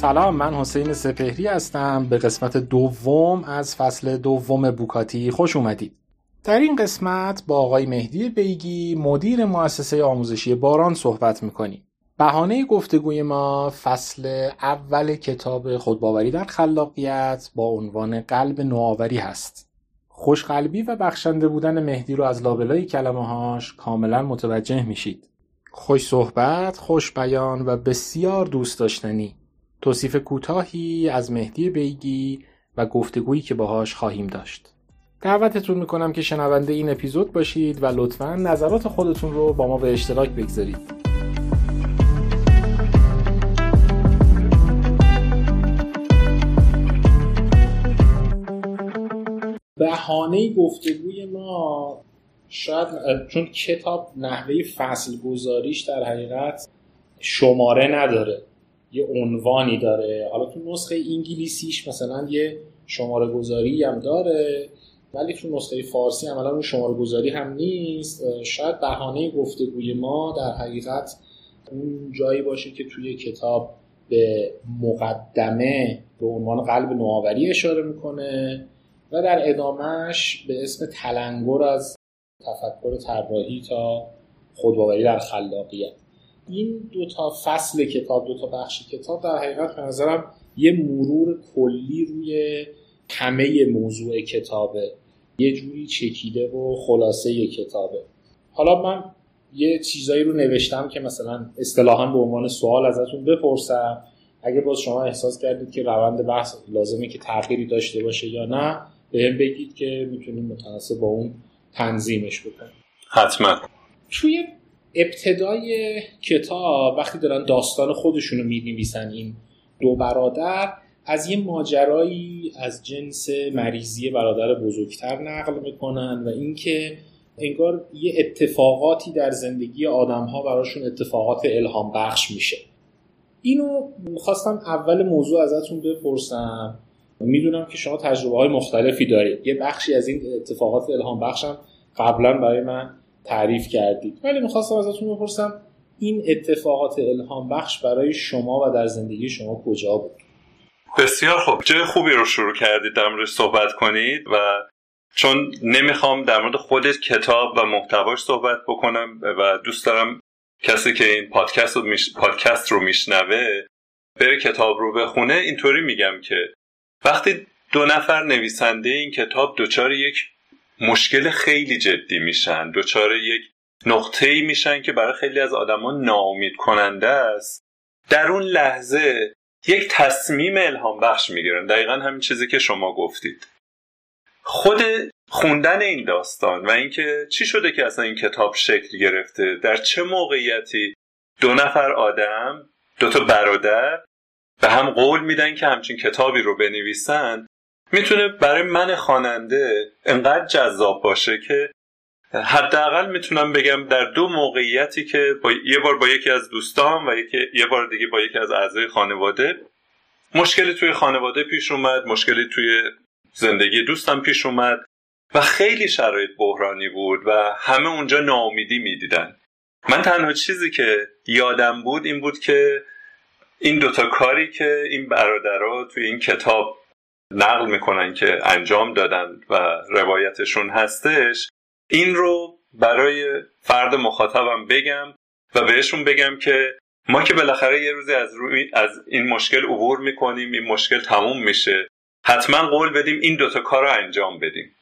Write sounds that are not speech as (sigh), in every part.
سلام من حسین سپهری هستم. به قسمت دوم از فصل دوم بوکاتی خوش اومدید. در این قسمت با آقای مهدی بیگی مدیر مؤسسه آموزشی باران صحبت می‌کنیم. بهانه گفتگوی ما فصل اول کتاب خودباوری در خلاقیت با عنوان قلب نوآوری هست خوشقلبی و بخشنده بودن مهدی رو از لابلای کلمه هاش کاملا متوجه میشید خوش صحبت، خوش بیان و بسیار دوست داشتنی توصیف کوتاهی از مهدی بیگی و گفتگویی که باهاش خواهیم داشت. دعوتتون می‌کنم که شنونده این اپیزود باشید و لطفا نظرات خودتون رو با ما به اشتراک بگذارید. بهانه گفتگوی ما شاید چون کتاب نحوه فصل گذاریش در حقیقت شماره نداره یه عنوانی داره. حالا تو نسخه انگلیسیش مثلا یه شماره گذاری هم داره ولی تو نسخه فارسی عملا اون شماره گذاری هم نیست. شاید بهانه گفتگوی ما در حقیقت اون جایی باشه که توی کتاب به مقدمه به عنوان قلب نوآوری اشاره می‌کنه. و در ادامهش به اسم تلنگر از تفکر طراحی تا خودباوری در خلاقیت. این دو تا فصل کتاب دو تا بخش کتاب در حقیقت به نظرم یه مرور کلی روی همه موضوع کتابه. یه جوری چکیده و خلاصه کتابه. حالا من یه چیزایی رو نوشتم که مثلا اصطلاحا به عنوان سوال ازتون بپرسم. اگه باز شما احساس کردید که روند بحث لازمه که تغییری داشته باشه یا نه به بگید که می‌تونیم متناسب با اون تنظیمش بکنیم. حتما. توی ابتدای کتاب وقتی دارن داستان خودشون رو نویسن این دو برادر از یه ماجرایی از جنس مریضی برادر بزرگتر نقل می‌کنن و اینکه انگار یه اتفاقاتی در زندگی آدم ها براشون اتفاقات الهام بخش میشه. اینو خواستم اول موضوع ازتون بپرسم. می‌دونم که شما تجربه های مختلفی دارید. یه بخشی از این اتفاقات الهام بخشم قبلا برای من تعریف کردید. ولی می‌خواستم ازتون بپرسم این اتفاقات الهام بخش برای شما و در زندگی شما کجا بود؟ بسیار خوب. جای خوبی رو شروع کردید در مورد صحبت کنید و چون نمی‌خوام در مورد خود کتاب و محتواش صحبت بکنم و دوست دارم کسی که این پادکست رو. پادکست رو میشنوه بره کتاب رو بخونه اینطوری میگم که وقتی دو نفر نویسنده این کتاب دچار یک مشکل خیلی جدی میشن دچار یک نقطه ای میشن که برای خیلی از آدما ناامید کننده است در اون لحظه یک تصمیم الهام بخش می‌گیرن. دقیقا همین چیزی که شما گفتید. خود خوندن این داستان و اینکه چی شده که اصلا این کتاب شکل گرفته در چه موقعیتی دو نفر آدم دو تا برادر به هم قول میدن که همچین کتابی رو بنویسن می‌تونه برای من خواننده انقدر جذاب باشه که حداقل می‌تونم بگم در دو موقعیتی که با یه بار با یکی از دوستان و یه بار دیگه با یکی از اعضای خانواده مشکلی توی خانواده پیش اومد مشکلی توی زندگی دوستم پیش اومد و خیلی شرایط بحرانی بود و همه اونجا ناامیدی می‌دیدن. من تنها چیزی که یادم بود این بود که این دوتا کاری که این برادرها توی این کتاب نقل می‌کنن که انجام دادن و روایتشون هستش این رو برای فرد مخاطبم بگم و بهشون بگم که ما که بالاخره یه روزی از, روی از این مشکل عبور می‌کنیم این مشکل تموم میشه حتما قول بدیم این دوتا کار رو انجام بدیم.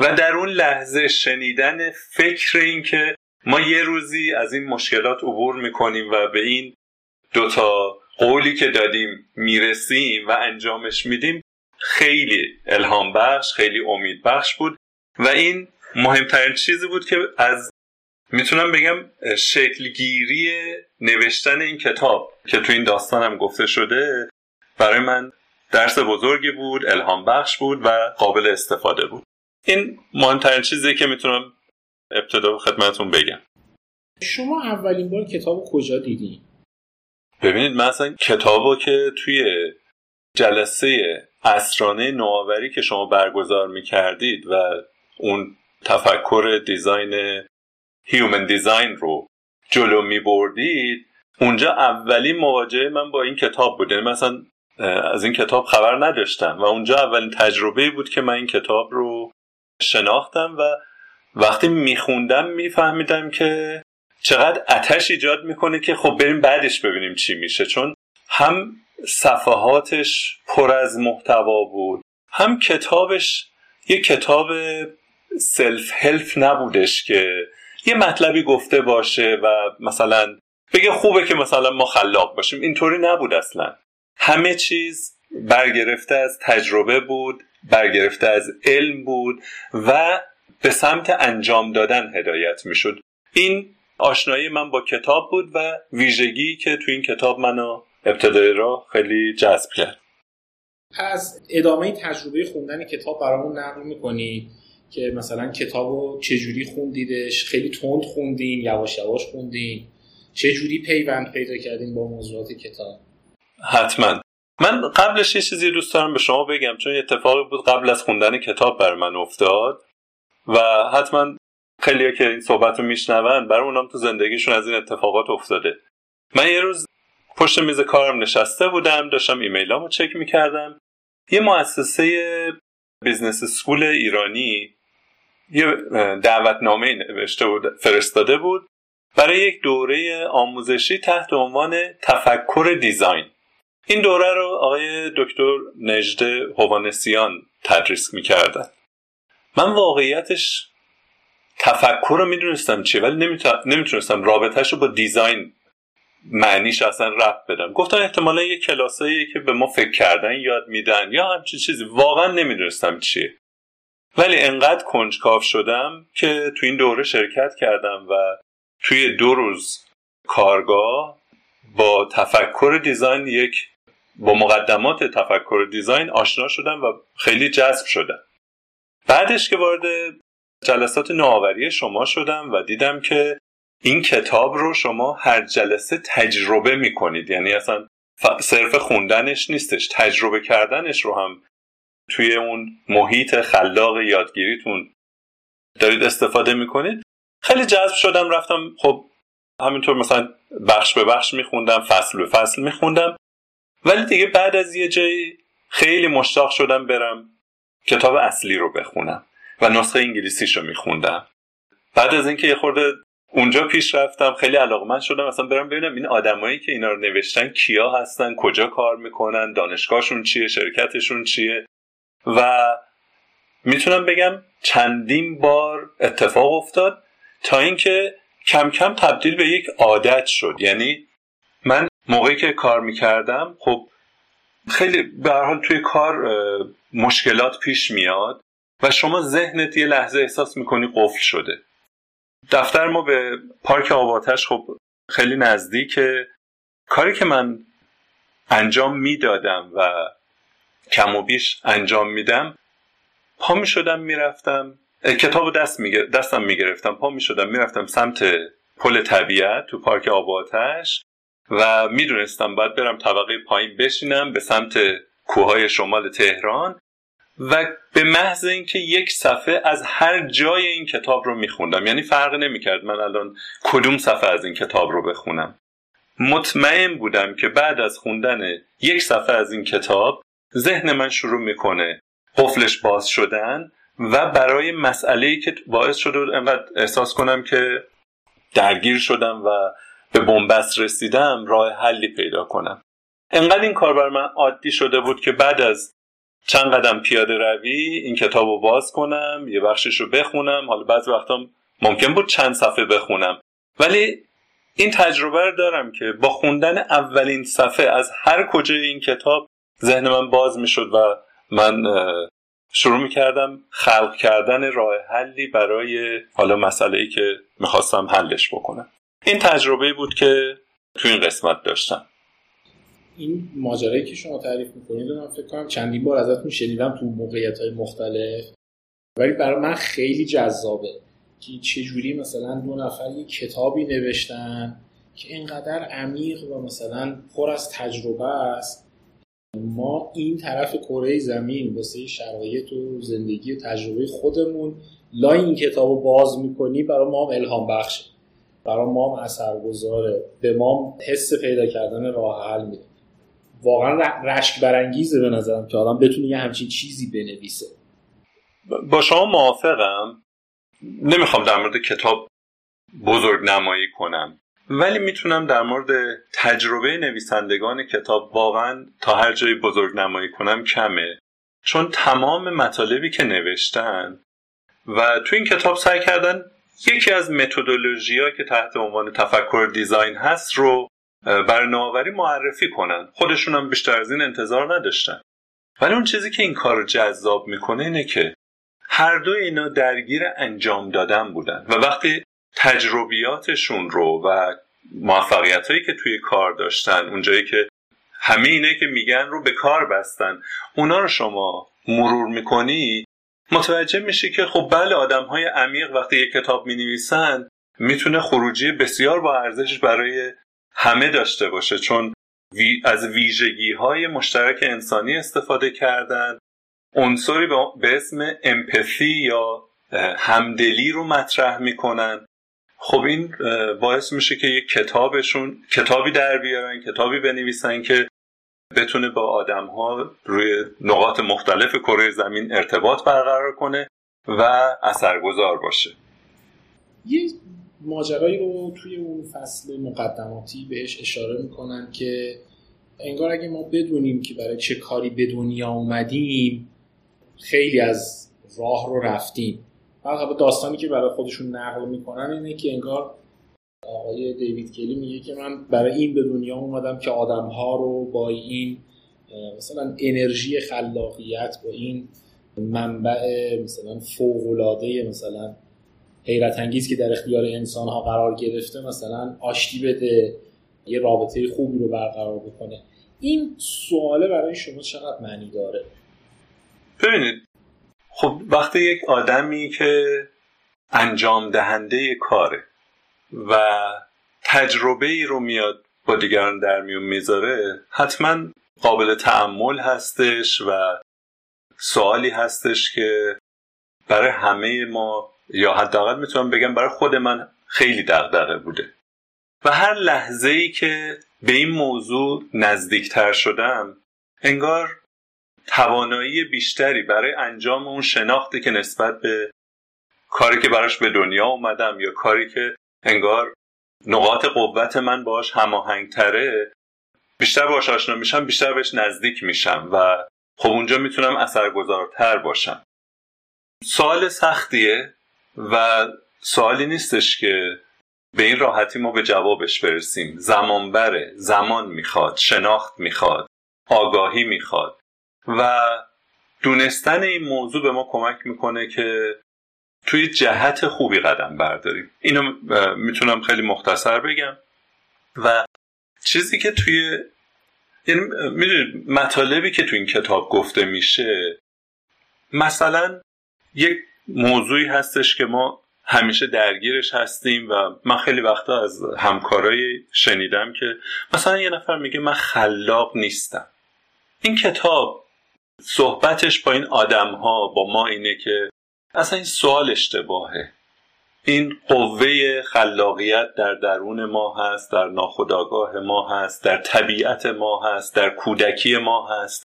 و در اون لحظه شنیدن فکر این که ما یه روزی از این مشکلات عبور می‌کنیم و به این دوتا قولی که دادیم می‌رسیم و انجامش میدیم خیلی الهام بخش خیلی امید بخش بود و این مهمترین چیزی بود که از می‌تونم بگم شکلگیری نوشتن این کتاب که تو این داستانم گفته شده برای من درس بزرگی بود الهام بخش بود و قابل استفاده بود این مهمترین چیزی که می‌تونم ابتدا خدمتون بگم شما اولین بار کتاب کجا دیدی؟ ببینید من اصلا کتابو که توی جلسه اسرانه نوآوری که شما برگزار می‌کردید و اون تفکر دیزاین هیومن دیزاین رو جلو می بردید اونجا اولین مواجهه من با این کتاب بود. یعنی مثلا از این کتاب خبر نداشتم و اونجا اولین تجربه بود که من این کتاب رو شناختم و وقتی میخوندم میفهمیدم که چقدر اتش ایجاد می‌کنه که خب بریم بعدش ببینیم چی میشه. چون هم صفحاتش پر از محتوا بود هم کتابش یه کتاب سلف هلف نبودش که یه مطلبی گفته باشه و مثلا بگه خوبه که مثلا ما خلاق باشیم. اینطوری نبود اصلا. همه چیز برگرفته از تجربه بود برگرفته از علم بود و به سمت انجام دادن هدایت می‌شد. این آشنایی من با کتاب بود و ویژگی که تو این کتاب منو ابتدای را خیلی جذب کرد. از ادامه تجربه خوندن کتاب برامون نقل می‌کنی که مثلا کتاب رو چجوری خوندیدش؟ خیلی تند خوندین یواش یواش خوندین. چجوری پیوند پیدا کردین با موضوعات کتاب؟ حتما. من قبلش یه چیزی دوست دارم به شما بگم چون اتفاقی بود قبل از خوندن کتاب بر من افتاد و حتما خیلی که این صحبت رو میشنون برای اونم تو زندگیشون از این اتفاقات افتاده. من یه روز پشت میز کارم نشسته بودم داشتم ایمیلامو چک می‌کردم. یه مؤسسه business school ایرانی یه دعوتنامه نوشته بود فرستاده بود برای یک دوره آموزشی تحت عنوان تفکر design. این دوره رو آقای دکتر نجده هوانسیان تدریس می‌کردن. من واقعیتش تفکر رو می‌دونستم چیه ولی نمی‌تونستم رابطهش رو با design معنیش اصلا ربط بدم. گفتن احتمالا یه کلاسایی که به ما فکر کردن یاد میدن یا همچین چیزی. واقعا نمی‌دونستم چیه. ولی انقدر کنجکاو شدم که تو این دوره شرکت کردم و توی دو روز کارگاه با تفکر دیزاین یک با مقدمات تفکر دیزاین آشنا شدم و خیلی جذب شدم. بعدش که وارد جلسات نوآوری شما شدم و دیدم که این کتاب رو شما هر جلسه تجربه می‌کنید. یعنی اصلا صرف خوندنش نیستش تجربه کردنش رو هم توی اون محیط خلاق یادگیریتون دارید استفاده می‌کنید. خیلی جذب شدم رفتم خب همینطور مثلا بخش به بخش میخوندم فصل به فصل میخوندم. ولی دیگه بعد از یه جایی خیلی مشتاق شدم برم کتاب اصلی رو بخونم. و نسخه انگلیسیش رو میخوندم. بعد از اینکه یه خورده اونجا پیش رفتم خیلی علاقمند شدم اصلا برم ببینم این آدمایی که اینا رو نوشتن کیا هستن کجا کار می‌کنن دانشگاهشون چیه شرکتشون چیه. و می‌تونم بگم چندین بار اتفاق افتاد تا اینکه کم کم تبدیل به یک عادت شد. یعنی من موقعی که کار می‌کردم خب خیلی به حال توی کار مشکلات پیش میاد. و شما ذهنت یه لحظه احساس می‌کنی قفل شده. دفتر ما به پارک آباتش خب خیلی نزدیکه کاری که من انجام می‌دادم و کم و بیش انجام میدم پا می شدم می‌رفتم کتاب دست می دستم می‌گرفتم. پا می شدم می‌رفتم سمت پل طبیعت تو پارک آباتش و می‌دونستم باید برم طبقه پایین بشینم به سمت کوههای شمال تهران. و به محض اینکه یک صفحه از هر جای این کتاب رو میخوندم. یعنی فرق نمی‌کرد من الان کدوم صفحه از این کتاب رو بخونم. مطمئن بودم که بعد از خوندن یک صفحه از این کتاب ذهن من شروع می‌کنه قفلش باز شدن و برای مسئله که باعث شده انقدر احساس کنم که درگیر شدم و به بنبست رسیدم راه حلی پیدا کنم. انقدر این کار بر من عادی شده بود که بعد از چند قدم پیاده روی این کتاب رو باز کنم یه بخشش رو بخونم. حالا بعضی وقتا ممکن بود چند صفحه بخونم. ولی این تجربه رو دارم که با خوندن اولین صفحه از هر کجای این کتاب ذهن من باز می‌شد و من شروع می‌کردم خلق کردن راه حلی برای حالا مسئله ای که می‌خواستم حلش بکنم. این تجربه بود که تو این قسمت داشتم. این ماجرایی که شما تعریف می‌کنید من فکر کنم چندین بار ازتون شنیدم تو موقعیت های مختلف. ولی برای من خیلی جذابه که چجوری مثلا دو نفر یه کتابی نوشتن که اینقدر عمیق و مثلا پر از تجربه است. ما این طرف کره زمین واسه شرایط و زندگی و تجربه خودمون لای این کتاب رو باز می‌کنی برای ما هم الهام بخشه. برای ما هم اثرگذاره. به ما حس پیدا کردن راه حل میده. واقعا رشک برانگیزه به نظرم که آدم بتونه یه همچین چیزی بنویسه. با شما موافقم. نمی‌خوام در مورد کتاب بزرگ نمایی کنم. ولی می‌تونم در مورد تجربه نویسندگان کتاب واقعا تا هر جایی بزرگ نمایی کنم کمه. چون تمام مطالبی که نوشتن و تو این کتاب سعی کردن یکی از متدولوژی که تحت عنوان تفکر دیزاین هست رو بر نوآوری معرفی کنن. خودشون هم بیشتر از این انتظار نداشتن. ولی اون چیزی که این کار رو جذاب می‌کنه اینه که هر دو اینا درگیر انجام دادن بودن. و وقتی تجربیاتشون رو و موفقیت هایی که توی کار داشتن اونجایی که همه اینه که میگن رو به کار بستن اونا رو شما مرور می‌کنی متوجه میشی که خب بله آدم های عمیق وقتی یک کتاب می نویسن می‌تونه خروجی بسیار با ارزش برای همه داشته باشه چون از ویژگی های مشترک انسانی استفاده کردن. عنصری به اسم امپثی یا همدلی رو مطرح می‌کنن. خب این باعث میشه که یک کتابشون کتابی در بیارن کتابی بنویسن که بتونه با آدم ها روی نقاط مختلف کره زمین ارتباط برقرار کنه و اثرگذار باشه. یه ماجرایی رو توی اون فصل مقدماتی بهش اشاره می‌کنن که انگار اگه ما بدونیم که برای چه کاری به دنیا اومدیم خیلی از راه رو رفتیم. بعد داستانی که برای خودشون نقل می‌کنن اینه که انگار آقای دیوید کلی میگه که من برای این به دنیا اومدم که آدم ها رو با این مثلا انرژی خلاقیت با این منبع مثلا فوق مثلا حیرت انگیز که در اختیار انسان ها قرار گرفته مثلا آشتی بده یه رابطه خوبی رو برقرار بکنه. این سواله برای شما چقدر معنی داره؟ ببینید خب وقتی یک آدمی که انجام دهنده کاره و تجربه ای رو میاد با دیگران در میون می‌ذاره حتما قابل تعمل هستش و سوالی هستش که برای همه ما یا حداقل می‌تونم بگم برای خود من خیلی دغدغه بوده. و هر لحظه ای که به این موضوع نزدیکتر شدم انگار توانایی بیشتری برای انجام اون شناختی که نسبت به کاری که براش به دنیا اومدم یا کاری که انگار نقاط قوت من باش هماهنگتره بیشتر باش آشنا میشم بیشتر بهش نزدیک میشم و خب اونجا می‌تونم اثرگذارتر باشم. سوال سختیه. و سوالی نیستش که به این راحتی ما به جوابش برسیم. زمان بره زمان می‌خواد شناخت می‌خواد آگاهی می‌خواد. و دونستن این موضوع به ما کمک می‌کنه که توی جهت خوبی قدم برداریم. اینو می‌تونم خیلی مختصر بگم. و چیزی که توی یعنی می‌دونید مطالبی که توی این کتاب گفته میشه مثلا یک موضوعی هستش که ما همیشه درگیرش هستیم و من خیلی وقتا از همکارای شنیدم که مثلا یه نفر میگه من خلاق نیستم. این کتاب صحبتش با این آدم ها با ما اینه که اصلا این سوال اشتباهه. این قوه خلاقیت در درون ما هست در ناخودآگاه ما هست در طبیعت ما هست در کودکی ما هست.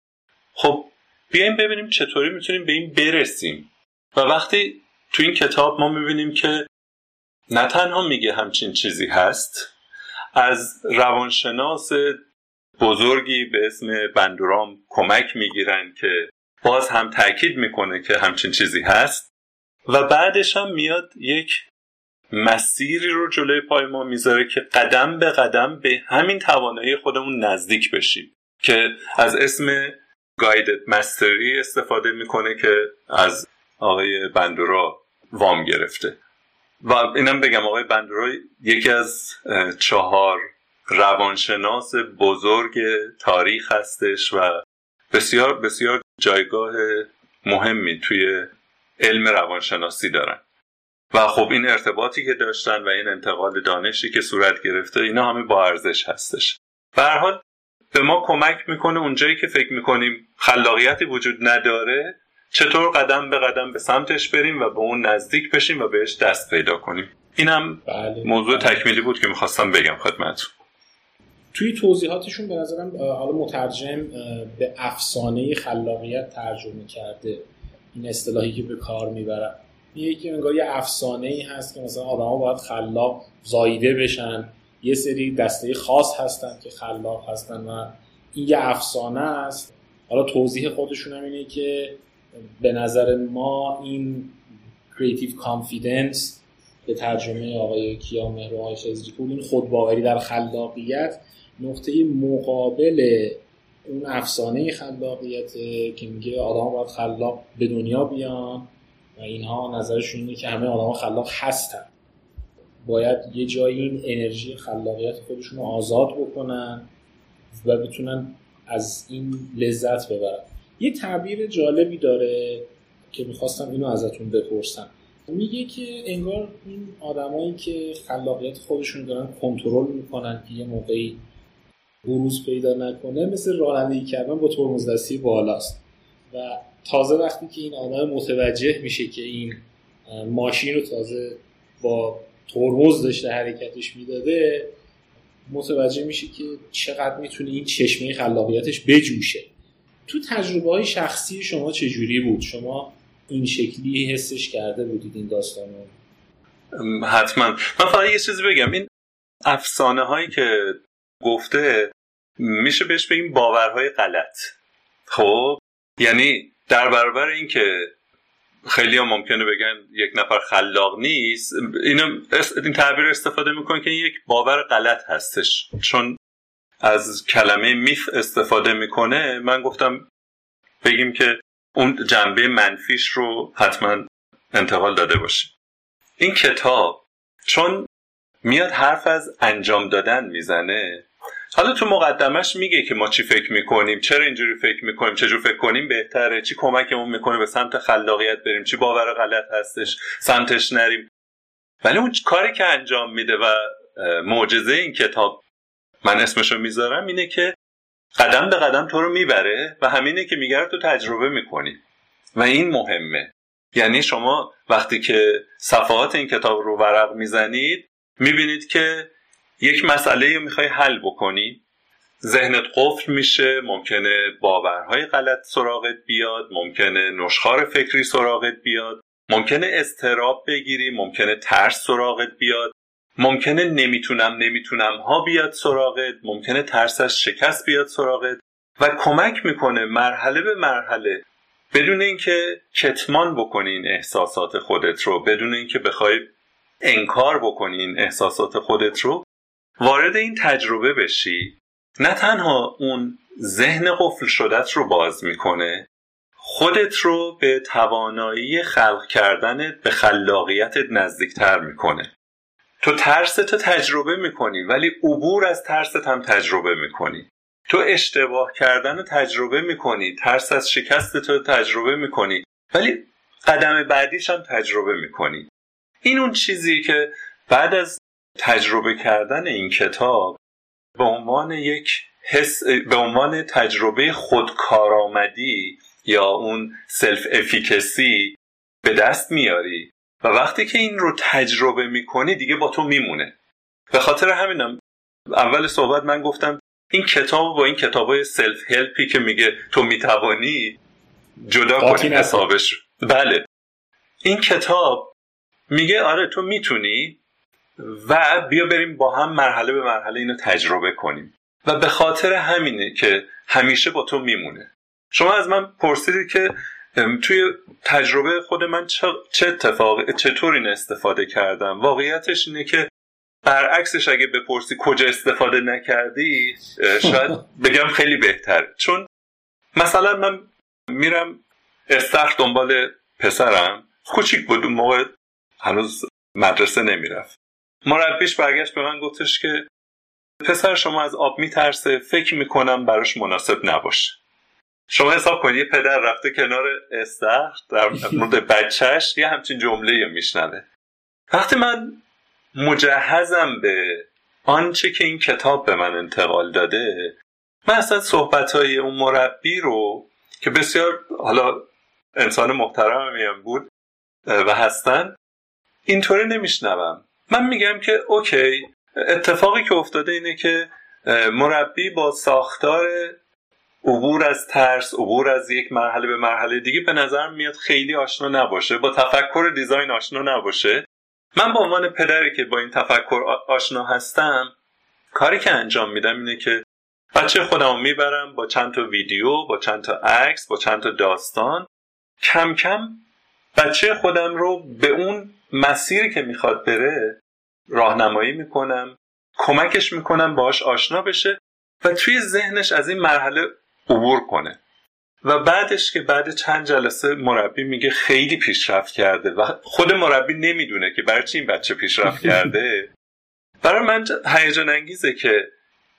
خب بیایم ببینیم چطوری می‌تونیم به این برسیم. و وقتی تو این کتاب ما می‌بینیم که نه تنها میگه همچین چیزی هست از روانشناس بزرگی به اسم بندورام کمک می‌گیرن که باز هم تاکید می‌کنه که همچین چیزی هست و بعدش هم میاد یک مسیری رو جلوی پای ما می‌ذاره که قدم به قدم به همین توانایی خودمون نزدیک بشیم که از اسم گایدد مستری استفاده می‌کنه که از آقای بندورا وام گرفته. و اینم بگم آقای بندورا یکی از چهار روانشناس بزرگ تاریخ هستش و بسیار بسیار جایگاه مهمی توی علم روانشناسی دارن. و خب این ارتباطی که داشتن و این انتقال دانشی که صورت گرفته اینا همه با ارزش هستش. به حال به ما کمک می‌کنه اونجایی که فکر می‌کنیم خلاقیتی وجود نداره چطور قدم به قدم به سمتش بریم و به اون نزدیک بشیم و بهش دست پیدا کنیم؟ اینم بله. موضوع بله. تکمیلی بود که می‌خواستم بگم خدمتتون. توی توضیحاتشون به نظرم حالا مترجم به افسانه خلاقیت ترجمه کرده. این اصطلاحی که به کار می‌برن یکی انگار یه افسانه ای هست که مثلا آدما باید خلاق زایده بشن. یه سری دسته خاص هستن که خلاق هستن و این یه افسانه است. حالا توضیح خودشون هم اینه که به نظر ما این creative confidence به ترجمه آقای کیا مهرو پول این خودباوری در خلاقیت نقطه مقابل اون افسانه خلاقیت که میگه آدم باید خلاق به دنیا بیان و اینها نظرشون اینه که همه آدم خلاق هستن. باید یه جایی این انرژی خلاقیت خودشون رو آزاد بکنن و بتونن از این لذت ببرن. یه تعبیر جالبی داره که می‌خواستم اینو ازتون بپرسم. میگه که انگار این آدمایی که خلاقیت خودشون دارن کنترل می‌کنن که یه موقعی بروز پیدا نکنه مثل رانندگی کردن با ترمز دستی بالاست. و تازه وقتی که این آدم متوجه میشه که این ماشین رو تازه با ترمز داشته حرکتش می‌داده متوجه میشه که چقدر می‌تونه این چشمه خلاقیتش بجوشه. تو تجربه های شخصی شما چجوری بود؟ شما این شکلی حسش کرده بودید این داستان رو؟ حتما. من فقط یه چیزی بگم. این افسانه هایی که گفته میشه بهش بگیم باورهای غلط. خب؟ یعنی در برابر اینکه خیلی هم ممکنه بگن یک نفر خلاق نیست اینو این تعبیر استفاده می‌کنه که یک باور غلط هستش. چون از کلمه میف استفاده می‌کنه من گفتم بگیم که اون جنبه منفیش رو حتما انتقال داده باشه. این کتاب چون میاد حرف از انجام دادن می‌زنه حالا تو مقدمش میگه که ما چی فکر می‌کنیم چرا اینجوری فکر می‌کنیم چجور فکر کنیم بهتره چی کمکمون می‌کنه به سمت خلاقیت بریم چی باور غلط هستش سمتش نریم. ولی اون کاری که انجام میده و معجزه این کتاب من اسمشو می‌ذارم اینه که قدم به قدم تو رو می‌بره و همینه که میگه تو تجربه می‌کنی. و این مهمه. یعنی شما وقتی که صفحات این کتاب رو ورق می‌زنید می‌بینید که یک مسئله رو می‌خوای حل بکنی. ذهنت قفل میشه ممکنه باورهای غلط سراغت بیاد ممکنه نشخار فکری سراغت بیاد ممکنه استراب بگیری ممکنه ترس سراغت بیاد. ممکنه نمی‌تونم نمی‌تونم ها بیاد سراغت ممکنه ترس از شکست بیاد سراغت و کمک می‌کنه مرحله به مرحله بدون اینکه کتمان بکنی این احساسات خودت رو بدون اینکه بخوای انکار بکنی این احساسات خودت رو وارد این تجربه بشی. نه تنها اون ذهن قفل شدت رو باز می‌کنه خودت رو به توانایی خلق کردن به خلاقیتت نزدیکتر می‌کنه. تو ترس تو تجربه می‌کنی ولی عبور از ترست هم تجربه می‌کنی. تو اشتباه کردن تجربه می‌کنی ترس از شکست تو تجربه می‌کنی ولی قدم بعدیش هم تجربه می‌کنی. این اون چیزی که بعد از تجربه کردن این کتاب به عنوان یک حس به عنوان تجربه خودکارآمدی یا اون self-efficacy به دست میاری. و وقتی که این رو تجربه می‌کنی دیگه با تو میمونه. به خاطر همینم اول صحبت من گفتم این کتاب با این کتاب های self-help ی که میگه تو می‌توانی جدا کنی حسابش بله. این کتاب میگه آره تو می‌تونی و بیا بریم با هم مرحله به مرحله اینو تجربه کنیم. و به خاطر همینه که همیشه با تو میمونه. شما از من پرسیدید که توی تجربه خود من چه اتفاق چطور این استفاده کردم؟ واقعیتش اینه که برعکسش اگه بپرسی کجا استفاده نکردی شاید بگم خیلی بهتر چون مثلا من میرم استخر دنبال پسرم کوچیک بود اون موقع هنوز مدرسه نمی‌رفت. مربیش برگشت به من گفتش که پسر شما از آب میترسه فکر می‌کنم براش مناسب نباشه. شما حساب کنید پدر رفته کنار استخر در مورد بچهش یه همچین جمله میشنوه. وقتی من مجهزم به آنچه که این کتاب به من انتقال داده من اصلا صحبت های اون مربی رو که بسیار حالا انسان محترمی هم بود و هستن اینطوری نمیشنوم. من میگم که اوکی اتفاقی که افتاده اینه که مربی با ساختار عبور از ترس عبور از یک مرحله به مرحله دیگه به نظر میاد خیلی آشنا نباشه با تفکر دیزاین آشنا نباشه. من به عنوان پدری که با این تفکر آشنا هستم کاری که انجام میدم اینه که بچه خودم می‌برم با چند تا ویدیو با چند تا عکس با چند تا داستان. کم کم بچه خودم رو به اون مسیری که می‌خواد بره راهنمایی می‌کنم کمکش می‌کنم باش آشنا بشه و توی ذهنش از این مرحله عبور کنه. و بعدش که بعد چند جلسه مربی میگه خیلی پیشرفت کرده و خود مربی نمی‌دونه که برای چی این بچه پیشرفت (laughs) کرده. برای من هیجان انگیزه که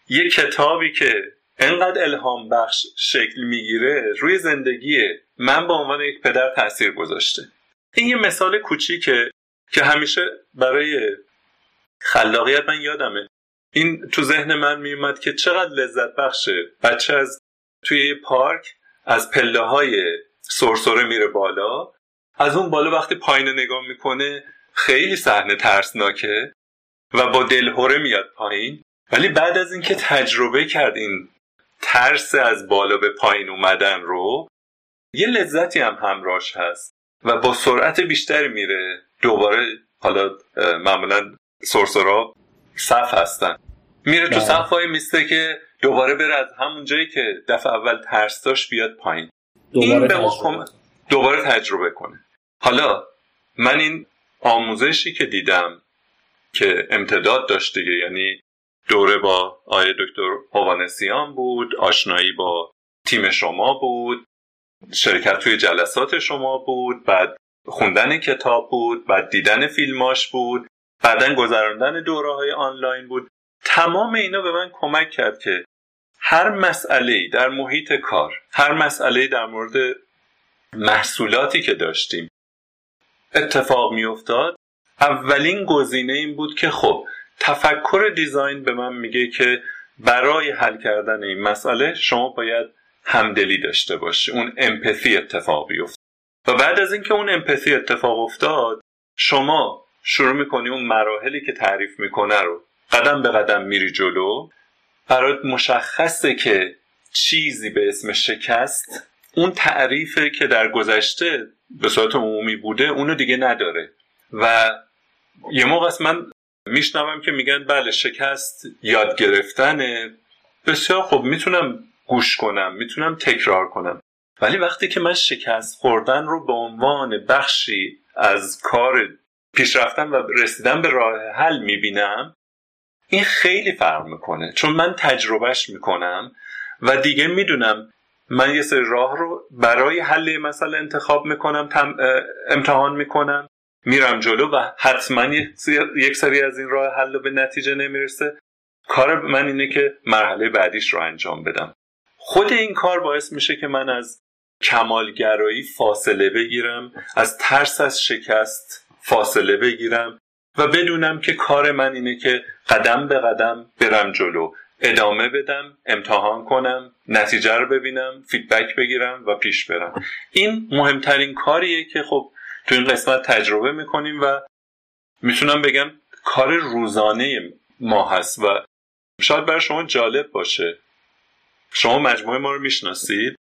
یه کتابی که انقدر الهام بخش شکل می‌گیره روی زندگی من به عنوان یک پدر تاثیر گذاشته. این یه مثال کوچیکه که همیشه برای خلاقیت من یادمه. این تو ذهن من میومد که چقدر لذت بخشه بچه از توی یه پارک از پله های سرسره میره بالا. از اون بالا وقتی پایین نگاه می‌کنه خیلی صحنه ترسناکه و با دلهوره میاد پایین. ولی بعد از اینکه تجربه کرد این ترس از بالا به پایین اومدن رو یه لذتی هم همراش هست و با سرعت بیشتری میره. دوباره حالا معمولا سرسرا صف هستن. میره تو بله. صف های میسته که دوباره بره از همون جایی که دفعه اول ترس داشت بیاد پایین. دوباره این به دوباره تجربه کنه. حالا من این آموزشی که دیدم که امتداد داشت دیگه یعنی دوره با آیه دکتر هوانسیان بود آشنایی با تیم شما بود شرکت توی جلسات شما بود بعد خوندن کتاب بود بعد دیدن فیلماش بود بعدا گذراندن دوره های آنلاین بود. تمام اینا به من کمک کرد که هر مسئله در محیط کار هر مسئله در مورد محصولاتی که داشتیم اتفاق میافتاد اولین گزینه این بود که خب تفکر دیزاین به من میگه که برای حل کردن این مسئله شما باید همدلی داشته باشی اون امپثی اتفاق بیفت. و بعد از اینکه اون امپثی اتفاق افتاد شما شروع می‌کنی اون مراحلی که تعریف می‌کنه رو قدم به قدم میری جلو برات مشخصه که چیزی به اسم شکست اون تعریفه که در گذشته به صورت عمومی بوده اونو دیگه نداره. و یه موقع است من میشنوم که میگن بله شکست یاد گرفتنه. بسیار خب می‌تونم گوش کنم می‌تونم تکرار کنم. ولی وقتی که من شکست خوردن رو به عنوان بخشی از کار پیشرفتن و رسیدن به راه حل می‌بینم این خیلی فرق می‌کنه چون من تجربهش می‌کنم و دیگه می‌دونم من یه سری راه رو برای حل مسئله انتخاب می‌کنم امتحان می‌کنم میرم جلو و حتما یک سری از این راه حل به نتیجه نمی‌رسه. کار من اینه که مرحله بعدیش رو انجام بدم. خود این کار باعث میشه که من از کمالگرایی فاصله بگیرم از ترس از شکست فاصله بگیرم. و بدونم که کار من اینه که قدم به قدم برم جلو. ادامه بدم امتحان کنم نتیجه رو ببینم فیدبک بگیرم و پیش برم. این مهمترین کاریه که خب تو این قسمت تجربه می‌کنیم و می‌تونم بگم کار روزانه ما هست و شاید برای شما جالب باشه. شما مجموعه ما رو می‌شناسید.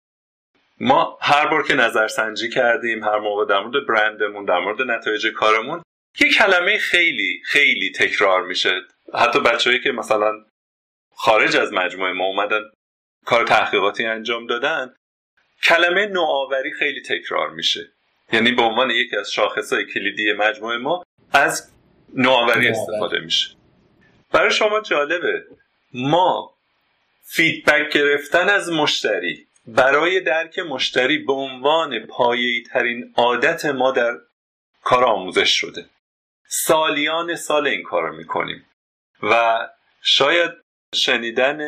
ما هر بار که نظرسنجی کردیم هر موقع در مورد برندمون در مورد نتایج کارمون یه کلمه خیلی خیلی تکرار میشه. حتی بچههایی که مثلا خارج از مجموعه ما اومدن کار تحقیقاتی انجام دادن کلمه نوآوری خیلی تکرار میشه. یعنی به عنوان یکی از شاخصهای کلیدی مجموعه ما از نوآوری استفاده میشه. برای شما جالبه ما فیدبک گرفتن از مشتری برای درک مشتری به عنوان پایه‌ای ترین عادت ما در کار آموزش شده. سالیان سال این کار رو می‌کنیم. و شاید شنیدن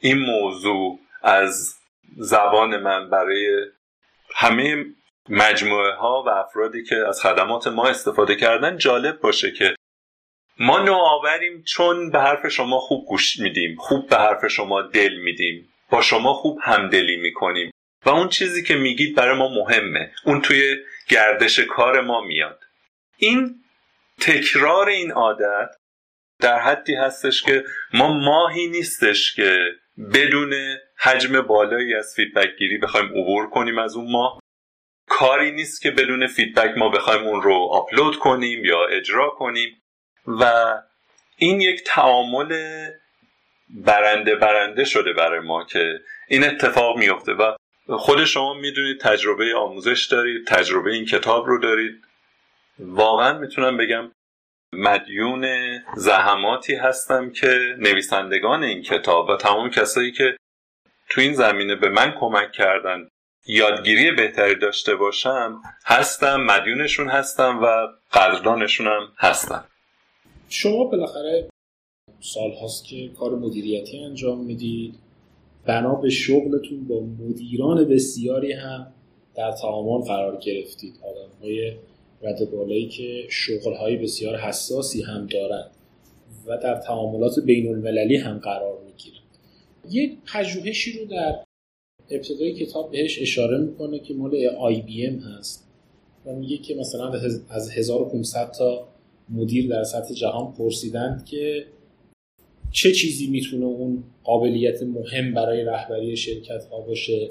این موضوع از زبان من برای همه مجموعه ها و افرادی که از خدمات ما استفاده کردن جالب باشه که ما نوآوریم چون به حرف شما خوب گوش میدیم خوب به حرف شما دل میدیم با شما خوب همدلی می‌کنیم. و اون چیزی که میگید برای ما مهمه. اون توی گردش کار ما میاد. این تکرار این عادت در حدی هستش که ما ماهی نیستش که بدون حجم بالایی از feedback گیری بخوایم عبور کنیم از اون ماه. کاری نیست که بدون feedback ما بخوایم اون رو آپلود کنیم یا اجرا کنیم. و این یک تعامل برنده برنده شده برای ما که این اتفاق میفته و خود شما می‌دونید تجربه آموزش دارید تجربه این کتاب رو دارید. واقعا می‌تونم بگم مدیون زحماتی هستم که نویسندگان این کتاب و تمام کسایی که تو این زمینه به من کمک کردن یادگیری بهتری داشته باشم هستم مدیونشون هستم و قدردانشونم هستم. شما بالاخره سال هاست که کار مدیریتی انجام می‌دید. بنا به شغلتون با مدیران بسیاری هم در تعامل قرار گرفتید. آدم های رد بالایی که شغل های بسیار حساسی هم دارند و در تعاملات بین المللی هم قرار می‌گیرند یک پژوهشی رو در ابتدای کتاب بهش اشاره می‌کنه که مال آی بی ام هست و میگه که مثلا از 1500 تا مدیر در سطح جهان پرسیدند که چه چیزی می‌تونه اون قابلیت مهم برای رهبری شرکت ها باشه؟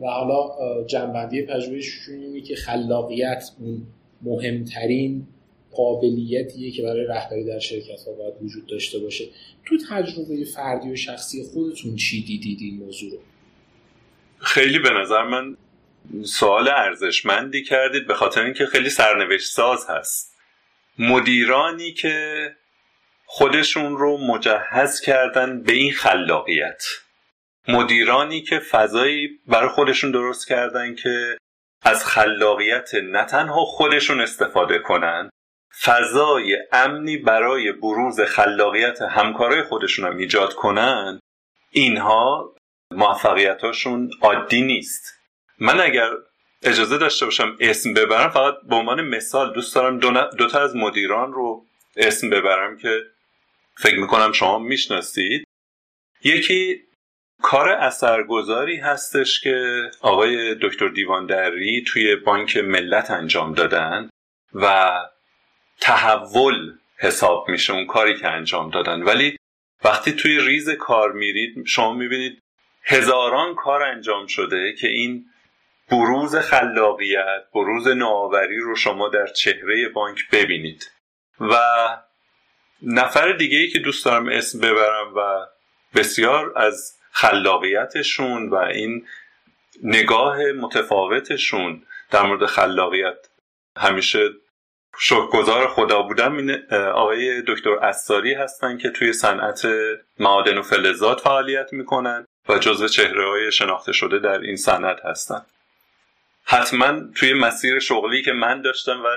و حالا جنبندی پژوهششون اینه که خلاقیت اون مهمترین قابلیتیه که برای رهبری در شرکت ها باید وجود داشته باشه. تو تجربه فردی و شخصی خودتون چی دیدید این موضوع رو؟ خیلی به نظر من سوال ارزشمندی کردید به خاطر اینکه خیلی سرنوشت ساز هست. مدیرانی که خودشون رو مجهز کردن به این خلاقیت. مدیرانی که فضایی برای خودشون درست کردن که از خلاقیت نه تنها خودشون استفاده کنن فضای امنی برای بروز خلاقیت همکارای خودشون هم ایجاد کنن اینها موفقیتاشون عادی نیست. من اگر اجازه داشته باشم اسم ببرم فقط به عنوان مثال دوست دارم دو, تا از مدیران رو اسم ببرم که فکر می‌کنم شما می‌شناسید. یکی کار اثرگذاری هستش که آقای دکتر دیوان دری توی بانک ملت انجام دادن و تحول حساب میشه اون کاری که انجام دادن. ولی وقتی توی ریز کار میرید شما می‌بینید هزاران کار انجام شده که این بروز خلاقیت بروز نوآوری رو شما در چهره بانک ببینید. و نفر دیگه ای که دوست دارم اسم ببرم و بسیار از خلاقیتشون و این نگاه متفاوتشون در مورد خلاقیت همیشه شکرگزار خدا بودم آقای دکتر اساری هستن که توی صنعت معادن و فلزات فعالیت می‌کنن و جزو چهره های شناخته شده در این صنعت هستن. حتما توی مسیر شغلی که من داشتم و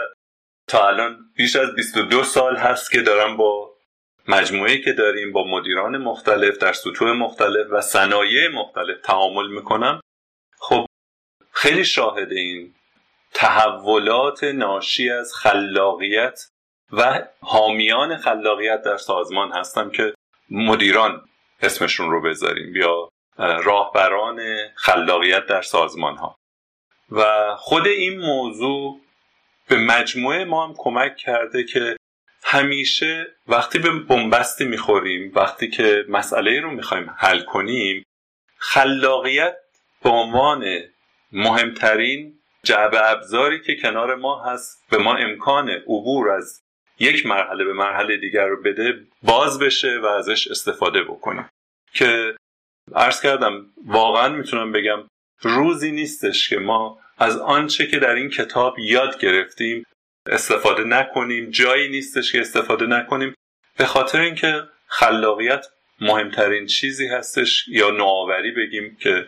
تا الان بیش از 22 سال هست که دارم با مجموعه که داریم با مدیران مختلف در سطوح مختلف و صنایع مختلف تعامل می‌کنم. خب خیلی شاهد این تحولات ناشی از خلاقیت و حامیان خلاقیت در سازمان هستم که مدیران اسمشون رو بذاریم یا راهبران خلاقیت در سازمان ها و خود این موضوع به مجموعه ما هم کمک کرده که همیشه وقتی به بنبستی می‌خوریم وقتی که مسئله رو می‌خوایم حل کنیم خلاقیت به عنوان مهمترین جعبه ابزاری که کنار ما هست به ما امکان عبور از یک مرحله به مرحله دیگر رو بده باز بشه و ازش استفاده بکنیم. که عرض کردم واقعا می‌تونم بگم روزی نیستش که ما از آنچه که در این کتاب یاد گرفتیم استفاده نکنیم. جایی نیستش که استفاده نکنیم. به خاطر اینکه خلاقیت مهمترین چیزی هستش یا نوآوری بگیم که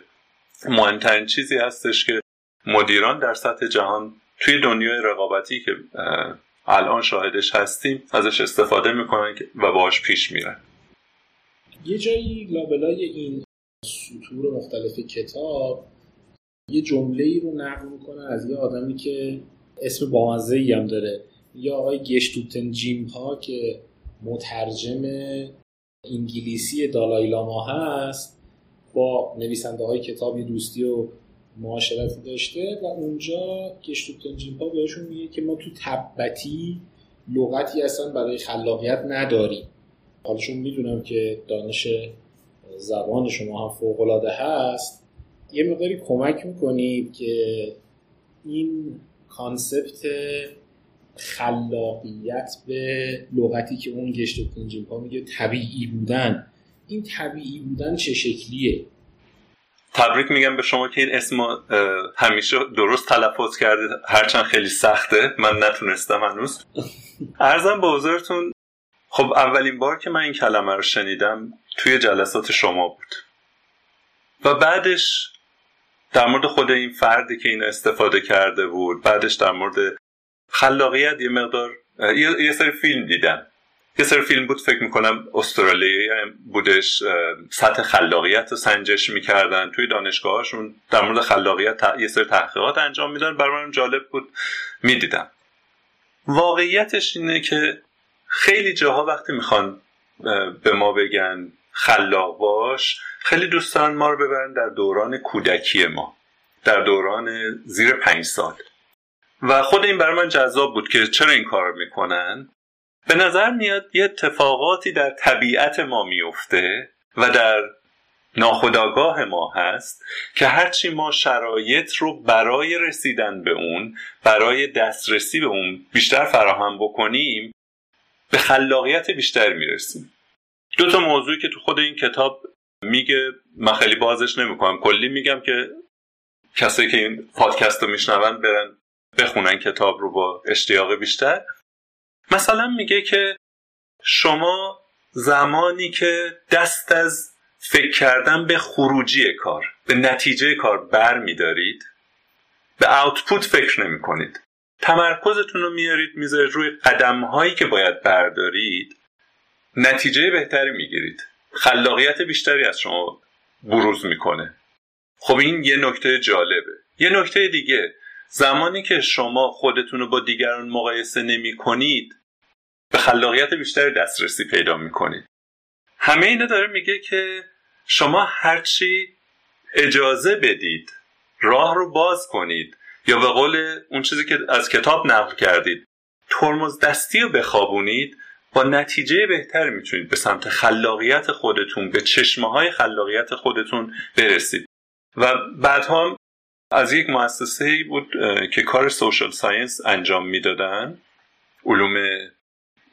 مهمترین چیزی هستش که مدیران در سطح جهان توی دنیای رقابتی که الان شاهدش هستیم ازش استفاده می‌کنن و باش پیش میرن. یه جایی لابلای این سطور مختلف کتاب یه جمله ای رو نقل می‌کنن از یه آدمی که اسم بامزه ای هم داره. یا آقای گشتوتن جیم ها که مترجم انگلیسی دالای لاما هست با نویسنده های کتاب دوستی و معاشرتی داشته و اونجا گشتو تنجینپا بهشون میگه که ما تو تبتی لغتی اصلا برای خلاقیت نداریم. حالا چون می‌دونم که دانش زبان شما هم فوق هست یه مقداری کمک می‌کنید که این کانسپت خلاقیت به لغتی که اون گشت پا میگه طبیعی بودن. این طبیعی بودن چه شکلیه؟ تبریک میگم به شما که این اسم همیشه درست تلفظ کردید هرچند خیلی سخته. من نتونستم هنوز. (laughs) ارزم به حضورتون خب اولین بار که من این کلمه رو شنیدم توی جلسات شما بود. و بعدش در مورد خود این فردی که این استفاده کرده بود بعدش در مورد خلاقیت یه مقدار یه سری فیلم دیدم. یه سری فیلم بود فکر می‌کنم استرالیا بودش سطح خلاقیت رو سنجش می‌کردن. توی دانشگاهاشون در مورد خلاقیت یه سری تحقیقات انجام میدن برای من جالب بود می‌دیدم. واقعیتش اینه که خیلی جاها وقتی می‌خوان به ما بگن خلاق باش خیلی دوستان ما رو ببرن در دوران کودکی ما در دوران زیر پنج سال. و خود این برای من جذاب بود که چرا این کار می‌کنن؟ به نظر میاد یه اتفاقاتی در طبیعت ما میفته و در ناخداگاه ما هست که هرچی ما شرایط رو برای رسیدن به اون برای دسترسی به اون بیشتر فراهم بکنیم به خلاقیت بیشتر می‌رسیم. دو تا موضوعی که تو خود این کتاب میگه من خیلی بازش نمی‌کنم. کلی میگم که کسایی که این پادکست رو میشنون برن بخونن کتاب رو با اشتیاق بیشتر. مثلا میگه که شما زمانی که دست از فکر کردن به خروجی کار به نتیجه کار بر میدارید به آوتپوت فکر نمی کنید تمرکزتون رو میارید می‌ذارید روی قدم هایی که باید بردارید. نتیجه بهتری می‌گیرید. خلاقیت بیشتری از شما بروز می‌کنه. خب این یه نکته جالبه. یه نکته دیگه. زمانی که شما خودتون رو با دیگران مقایسه نمی کنید به خلاقیت بیشتری دسترسی پیدا می کنید همه اینا داره میگه که شما هرچی اجازه بدید راه رو باز کنید یا به قول اون چیزی که از کتاب نقل کردید ترمز دستی رو بخوابونید با نتیجه بهتری می‌تونید به سمت خلاقیت خودتون به چشمه های خلاقیت خودتون برسید. و بعدها از یک مؤسسه بود که کار سوشال ساینس انجام می‌دادن. علوم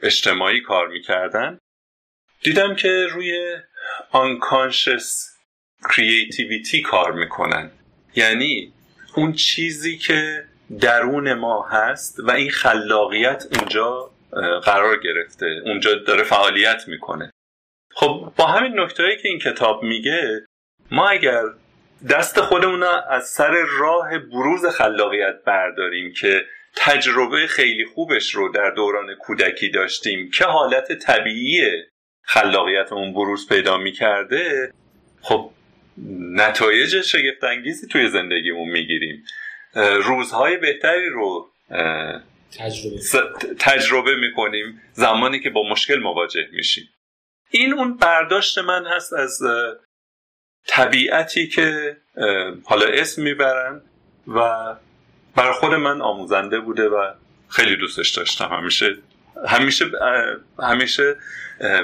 اجتماعی کار می‌کردن. دیدم که روی unconscious creativity کار می‌کنن. یعنی اون چیزی که درون ما هست و این خلاقیت اونجا قرار گرفته. اونجا داره فعالیت می‌کنه. خب با همین نکته که این کتاب میگه ما اگر دست خودمون از سر راه بروز خلاقیت برداریم که تجربه خیلی خوبش رو در دوران کودکی داشتیم که حالت طبیعی خلاقیتمون بروز پیدا می‌کرده خب نتایج شگفتانگیزی توی زندگیمون می‌گیریم. روزهای بهتری رو تجربه, تجربه می‌کنیم. زمانی که با مشکل مواجه میشیم. این اون برداشت من هست از طبیعتی که حالا اسم می‌برن و برای خود من آموزنده بوده و خیلی دوستش داشتم. همیشه همیشه همیشه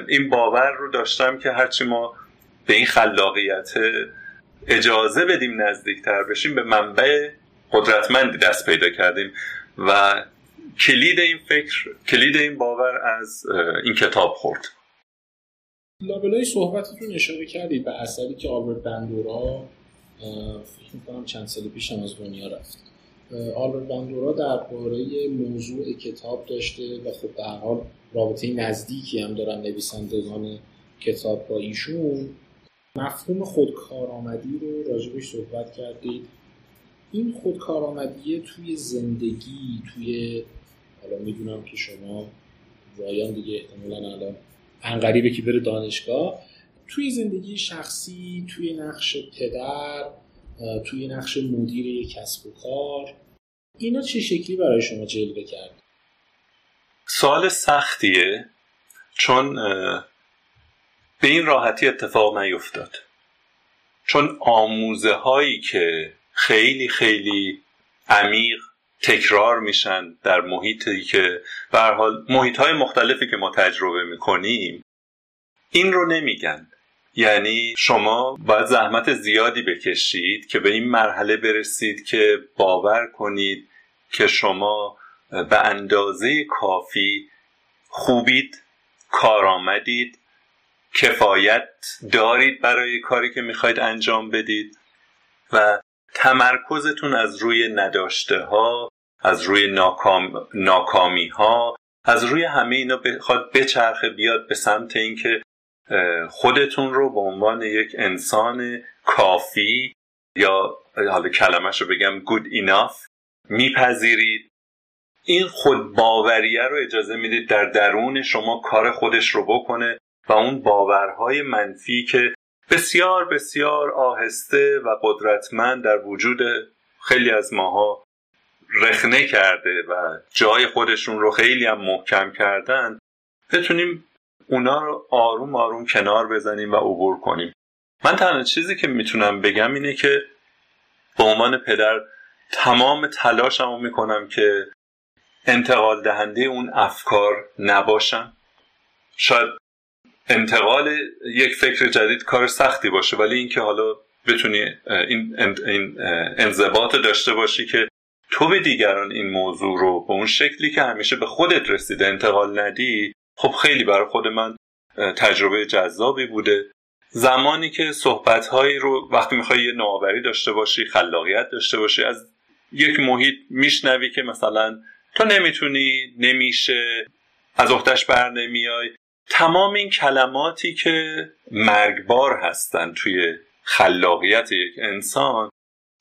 این باور رو داشتم که هرچی ما به این خلاقیت اجازه بدیم نزدیکتر بشیم به منبع قدرتمندی دست پیدا کردیم و کلید این فکر کلید این باور از این کتاب خورد. لابلای صحبتتون اشاره کردید به اثری که آلبرت بندورا فکر می‌کنم چند سال پیش هم از دنیا رفت. آلبرت بندورا درباره موضوع کتاب داشته و خب به حال رابطه نزدیکی هم دارن نویسندگان کتاب با ایشون. مفهوم خودکارآمدی رو راجبش صحبت کردید. این خودکارآمدی توی زندگی توی حالا می‌دونم که شما وایان دیگه احتمالا الان انقریبه که بره دانشگاه توی زندگی شخصی توی نقش پدر توی نقش مدیر یک کسب و کار اینا چه شکلی برای شما جلوه کرد؟ سوال سختیه چون به این راحتی اتفاق نیفتاد. چون آموزه هایی که خیلی خیلی عمیق تکرار میشن در محیطی که به حال محیط های مختلفی که ما تجربه می‌کنیم این رو نمیگن. یعنی شما باید زحمت زیادی بکشید که به این مرحله برسید که باور کنید که شما به اندازه کافی خوبید کارآمدید کفایت دارید برای کاری که می‌خواید انجام بدید و تمرکزتون از روی نداشته ها از روی ناکام، ناکامی ها از روی همه اینا بخواد بچرخه بیاد به سمت اینکه خودتون رو به عنوان یک انسان کافی یا حالا کلمش رو بگم good enough میپذیرید. این خود باوریه رو اجازه می‌دید در درون شما کار خودش رو بکنه و اون باورهای منفی که بسیار بسیار آهسته و قدرتمند در وجود خیلی از ماها رخنه کرده و جای خودشون رو خیلی هم محکم کردن بتونیم اونا رو آروم آروم کنار بزنیم و عبور کنیم. من تنها چیزی که می‌تونم بگم اینه که به عنوان پدر تمام تلاشمو می‌کنم که انتقال دهنده اون افکار نباشم. شاید انتقال یک فکر جدید کار سختی باشه ولی اینکه حالا بتونی این, این انضباط داشته باشی که تو به دیگران این موضوع رو به اون شکلی که همیشه به خودت رسیده انتقال ندی خب خیلی برای خود من تجربه جذابی بوده. زمانی که صحبتهایی رو وقتی می‌خوای یه نوآوری داشته باشی خلاقیت داشته باشی از یک محیط میشنوی که مثلا تو نمی‌تونی نمیشه از اختش بر نمیای تمام این کلماتی که مرگبار هستن توی خلاقیت یک انسان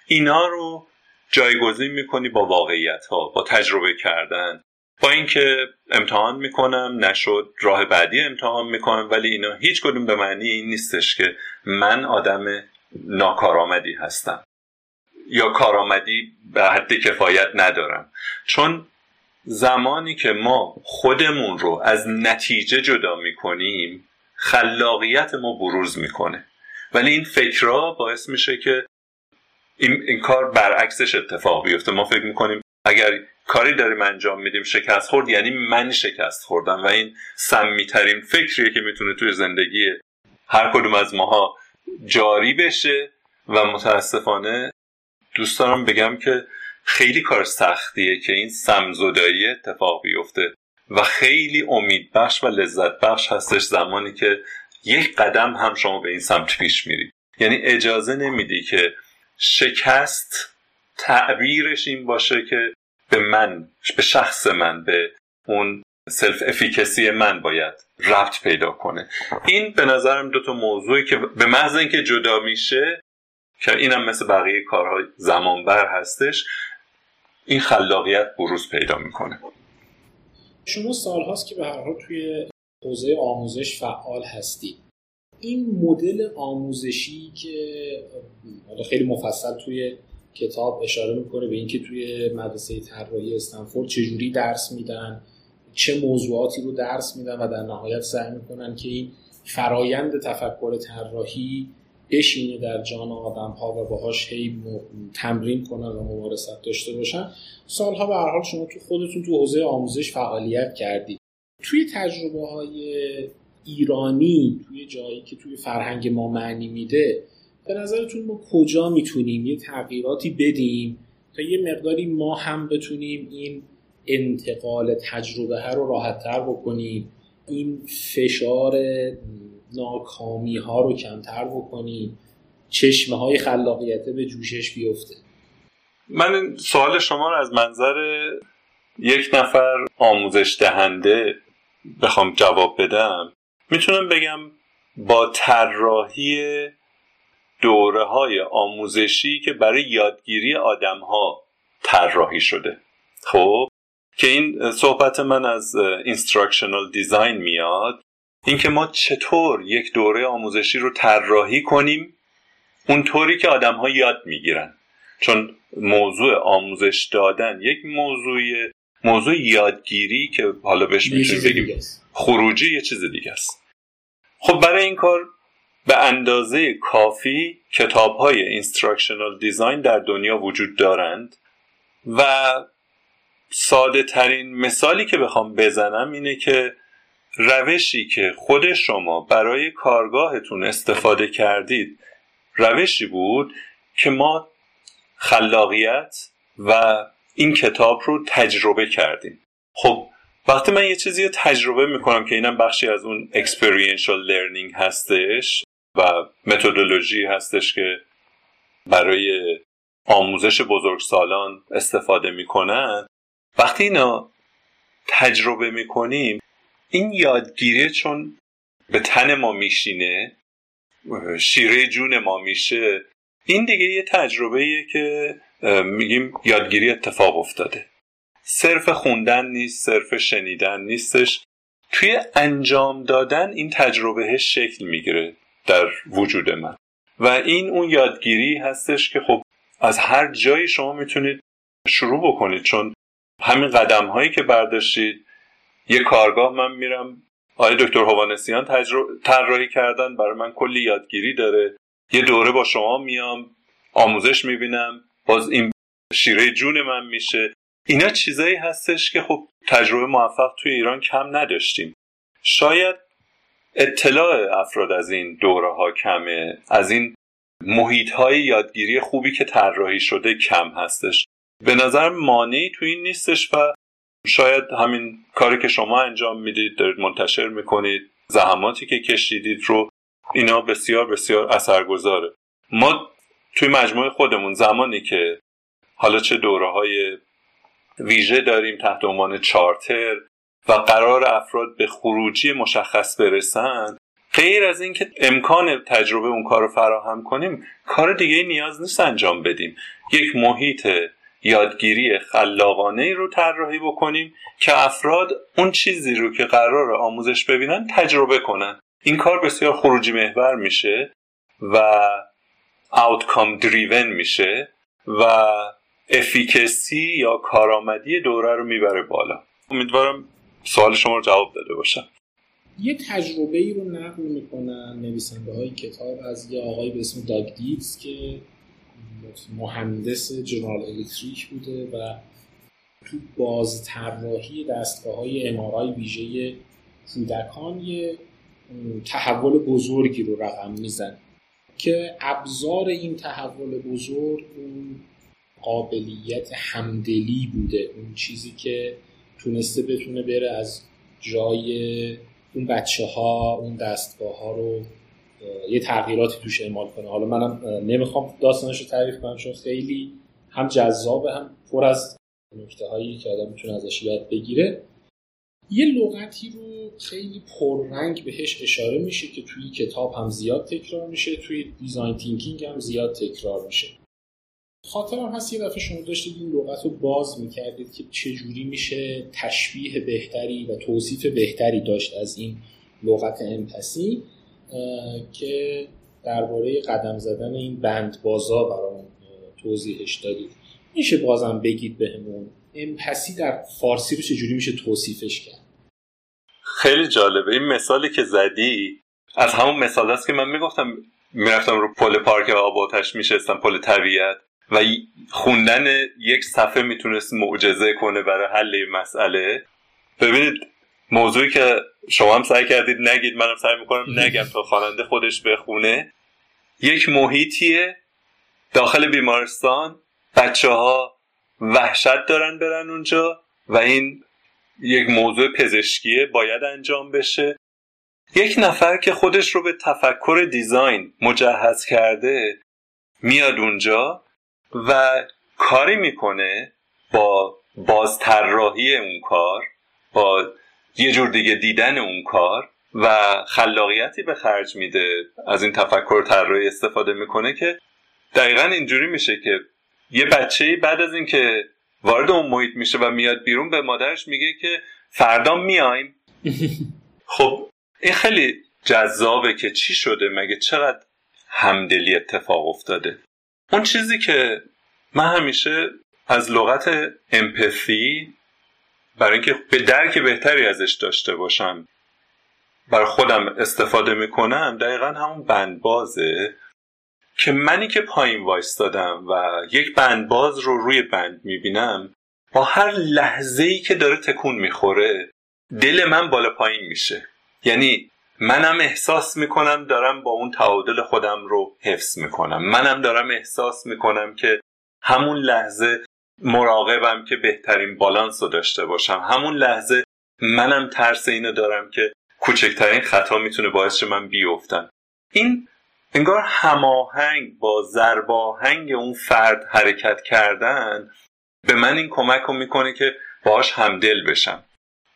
اینا رو جایگزین می‌کنی با واقعیت ها با تجربه کردن. با اینکه امتحان می‌کنم نشد راه بعدی امتحان می‌کنم ولی اینا هیچ کدوم به معنی این نیستش که من آدم ناکارآمدی هستم. یا کارآمدی به حد کفایت ندارم. چون زمانی که ما خودمون رو از نتیجه جدا می‌کنیم خلاقیت ما بروز می‌کنه. ولی این فکرها باعث میشه که این, این کار برعکسش اتفاق بیفته. ما فکر می‌کنیم اگر کاری داریم انجام میدیم شکست خورد یعنی من شکست خوردم و این سمیترین فکریه که می‌تونه توی زندگی هر کدوم از ماها جاری بشه و متاسفانه دوست دارم بگم که خیلی کار سختیه که این سمزدایی اتفاق بیفته و خیلی امیدبخش و لذت بخش هستش زمانی که یک قدم هم شما به این سمت پیش میری یعنی اجازه نمیدی که شکست تعبیرش این باشه که به من به شخص من به اون سلف افیکسی من باید ربط پیدا کنه. این به نظرم دو تا موضوعی که به محض اینکه جدا میشه که اینم مثل بقیه کارهای زمانبر هستش این خلاقیت بروز پیدا می‌کنه. شما سال هاست که به هر حال توی حوزه آموزش فعال هستید. این مدل آموزشی که خیلی مفصل توی کتاب اشاره می‌کنه به اینکه توی مدرسه طراحی استنفورد چجوری درس میدن چه موضوعاتی رو درس میدن و در نهایت سعی می‌کنن که این فرایند تفکر طراحی بشینه در جان آدم ها و باهاش هی تمرین کنن و ممارست داشته باشن. سالها به هر حال شما تو خودتون تو حوزه آموزش فعالیت کردید. توی تجربه های ایرانی توی جایی که توی فرهنگ ما معنی میده به نظرتون ما کجا می‌تونیم یه تغییراتی بدیم تا یه مقداری ما هم بتونیم این انتقال تجربه ها رو راحتتر بکنیم این فشار ناکامی ها رو کمتر بکنیم چشمه های خلاقیت به جوشش بیفته؟ من سوال شما رو از منظر یک نفر آموزش دهنده بخوام جواب بدم. می‌تونم بگم با طراحی دوره های آموزشی که برای یادگیری آدم ها طراحی شده. خب؟ که این صحبت من از instructional design میاد اینکه ما چطور یک دوره آموزشی رو طراحی کنیم اونطوری که آدم ها یاد می‌گیرن. چون موضوع آموزش دادن یک موضوع موضوع یادگیری که حالا بهش می‌تونیم بگیم خروجی یه چیز دیگه است. خب برای این کار به اندازه کافی کتاب های instructional design در دنیا وجود دارند و ساده ترین مثالی که بخوام بزنم اینه که روشی که خود شما برای کارگاهتون استفاده کردید روشی بود که ما خلاقیت و این کتاب رو تجربه کردیم. خب وقتی من یه چیزی رو تجربه می‌کنم که اینم بخشی از اون experiential learning هستش و متدولوژی هستش که برای آموزش بزرگسالان استفاده می‌کنن وقتی اینا تجربه می‌کنیم این یادگیری چون به تن ما میشینه شیره جون ما میشه این دیگه یه تجربه که میگیم یادگیری اتفاق افتاده. صرف خوندن نیست صرف شنیدن نیستش. توی انجام دادن این تجربه شکل می‌گیره در وجود من. و این اون یادگیری هستش که خب از هر جایی شما می‌تونید شروع بکنید چون همین قدم هایی که برداشتید یه کارگاه من میرم. آقای دکتر هوانسیان طراحی کردن برای من کلی یادگیری داره. یه دوره با شما میام آموزش می‌بینم باز این شیره جون من میشه. اینا چیزایی هستش که خب تجربه موفق توی ایران کم نداشتیم. شاید اطلاع افراد از این دوره ها کمه. از این محیط های یادگیری خوبی که طراحی شده کم هستش. به نظر مانعی تو این نیستش و شاید همین کاری که شما انجام می‌دید دارید منتشر می‌کنید زحماتی که کشیدید رو اینا بسیار بسیار اثرگذاره. ما توی مجموعه خودمون زمانی که حالا چه دوره های ویژه داریم تحت عنوان چارتر و قرار افراد به خروجی مشخص برسن غیر از اینکه امکان تجربه اون کار رو فراهم کنیم کار دیگه نیاز نیست انجام بدیم. یک محیط یادگیری خلاقانه ای رو طراحی بکنیم که افراد اون چیزی رو که قرار آموزش ببینن تجربه کنن. این کار بسیار خروجی محور میشه و outcome driven میشه و افیکسی یا کارآمدی دوره رو می‌بره بالا. امیدوارم سوال شما رو جواب داده باشم یه تجربه ای رو نقل می‌کنن نویسنده های کتاب از یه آقای به اسم داگ دیتز که مهندس جنرال الکتریک بوده و تو باز طراحی دستگاه های امارای ویژه کودکان یه تحول بزرگی رو رقم میزن که ابزار این تحول بزرگ اون قابلیت همدلی بوده. اون چیزی که تونسته بتونه بره از جای اون بچه ها اون دستگاه ها رو یه تغییراتی توش اعمال کنه. حالا منم نمی‌خوام داستانش رو تعریف کنم چون خیلی هم جذابه هم پر از نکته هایی که آدم می‌تونه ازش یاد بگیره. یه لغتی رو خیلی پررنگ بهش اشاره میشه که توی کتاب هم زیاد تکرار میشه توی دیزاین تینکینگ هم زیاد تکرار میشه. خاطرم هست یه دفعه شما داشتید این لغت رو باز می‌کردید که چجوری میشه تشبیه بهتری و توصیف بهتری داشت از این لغت امپسی که درباره قدم زدن این بند بازا برام توضیحش دادید. میشه بازم بگید بهمون امپسی در فارسی رو چجوری میشه توصیفش کرد؟ خیلی جالبه. این مثالی که زدی از همون مثال است که من می‌گفتم می‌رفتم رو پل پارک آب آتش میشستم پل طبیعت. و خوندن یک صفحه می‌تونست معجزه کنه برای حل مسئله. ببینید موضوعی که شما هم سعی کردید نگید منم سعی می‌کنم نگم تا خواننده خودش بخونه. یک محیطیه داخل بیمارستان بچه ها وحشت دارن برن اونجا و این یک موضوع پزشکیه باید انجام بشه. یک نفر که خودش رو به تفکر دیزاین مجهز کرده میاد اونجا و کاری می‌کنه با بازطراحی اون کار با یه جور دیگه دیدن اون کار و خلاقیتی به خرج میده از این تفکر طراحی استفاده می‌کنه که دقیقا اینجوری میشه که یه بچه بعد از اینکه وارد اون محیط میشه و میاد بیرون به مادرش میگه که فردا میایم. (laughs) خب این خیلی جذابه که چی شده؟ مگه چقدر همدلی اتفاق افتاده؟ اون چیزی که من همیشه از لغت امپثی برای اینکه به درک بهتری ازش داشته باشم برای خودم استفاده می‌کنم دقیقا همون بندبازه که منی که پایین وایستادم و یک بندباز رو روی بند می‌بینم با هر لحظه ای که داره تکون می‌خوره دل من بالا پایین میشه. یعنی منم احساس می‌کنم دارم با اون تعادل خودم رو حفظ می‌کنم. منم دارم احساس می‌کنم که همون لحظه مراقبم که بهترین بالانس رو داشته باشم. همون لحظه منم ترس اینو دارم که کوچکترین خطا می‌تونه باعث من بیفتم. این انگار هماهنگ با زرباهنگ اون فرد حرکت کردن به من این کمک رو می‌کنه که باهاش همدل بشم.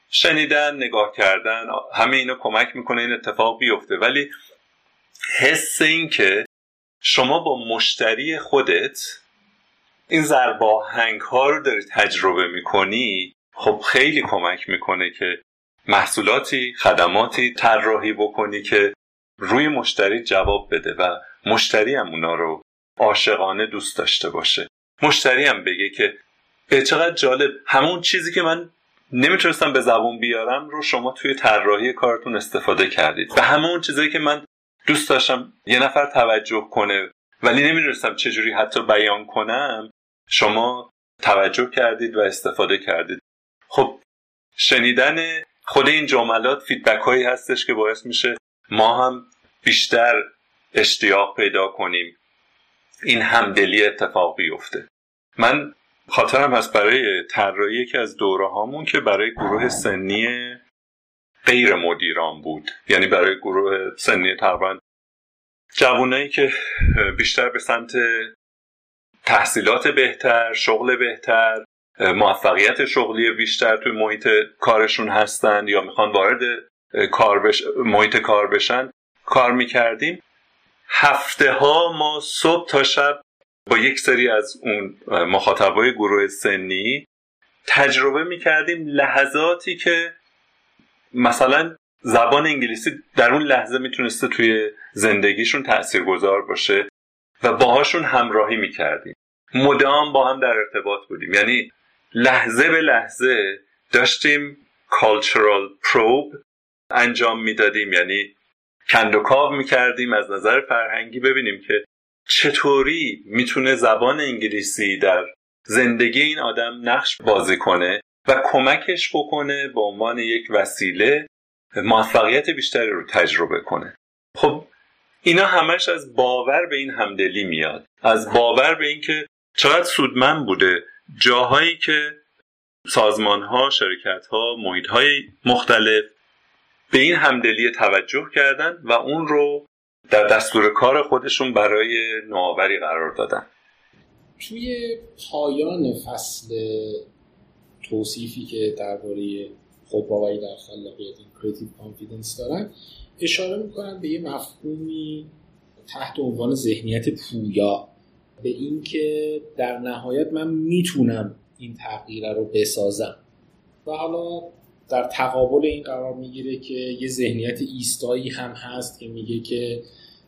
شنیدن نگاه کردن همه اینا کمک می‌کنه این اتفاق بیفته. ولی حس این که شما با مشتری خودت این زرباهنگ ها رو داری تجربه می‌کنی خب خیلی کمک می‌کنه که محصولاتی خدماتی طراحی بکنی که روی مشتری جواب بده و مشتری هم اونا رو عاشقانه دوست داشته باشه. مشتری هم بگه که چقدر جالب. همون چیزی که من نمی‌تونستم به زبون بیارم رو شما توی طراحی کارتون استفاده کردید. و همون چیزایی که من دوست داشتم یه نفر توجه کنه ولی نمی‌دونستم چجوری حتی بیان کنم شما توجه کردید و استفاده کردید. خب شنیدن خود این جملات فیدبک هایی هستش که باعث میشه ما هم بیشتر اشتیاق پیدا کنیم. این همدلی اتفاق بیفته. من خاطرم هست برای طراحی یکی از دوره هامون که برای گروه سنی غیر مدیران بود. یعنی برای گروه سنی تقریبا جوانایی که بیشتر به سمت تحصیلات بهتر شغل بهتر موفقیت شغلی بیشتر توی محیط کارشون هستن یا می‌خوان وارد کار بش... محیط کار بشن کار می‌کردیم. هفته ها ما صبح تا شب با یک سری از اون مخاطبای گروه سنی تجربه می‌کردیم لحظاتی که مثلا زبان انگلیسی در اون لحظه می‌تونسته توی زندگیشون تأثیر گذار باشه و باهاشون همراهی می‌کردیم. مدام با هم در ارتباط بودیم. یعنی لحظه به لحظه داشتیم cultural probe انجام می‌دادیم. یعنی کندوکاو می‌کردیم. از نظر فرهنگی ببینیم که چطوری می‌تونه زبان انگلیسی در زندگی این آدم نقش بازی کنه و کمکش بکنه به عنوان یک وسیله موفقیت بیشتری رو تجربه کنه؟ خب اینا همش از باور به این همدلی میاد. از باور به اینکه چقدر سودمند بوده. جاهایی که سازمان ها شرکت ها محیط های مختلف به این همدلی توجه کردن و اون رو در دستور کار خودشون برای نوآوری قرار دادن. توی پایان فصل توصیفی که درباره خودباوری در خلاقیت creative confidence دارن اشاره می‌کنن به یه مفهومی تحت عنوان ذهنیت پویا. به اینکه در نهایت من می‌تونم این تغییر رو بسازم. و حالا در تقابل این قرار می‌گیره که یه ذهنیت ایستایی هم هست که میگه که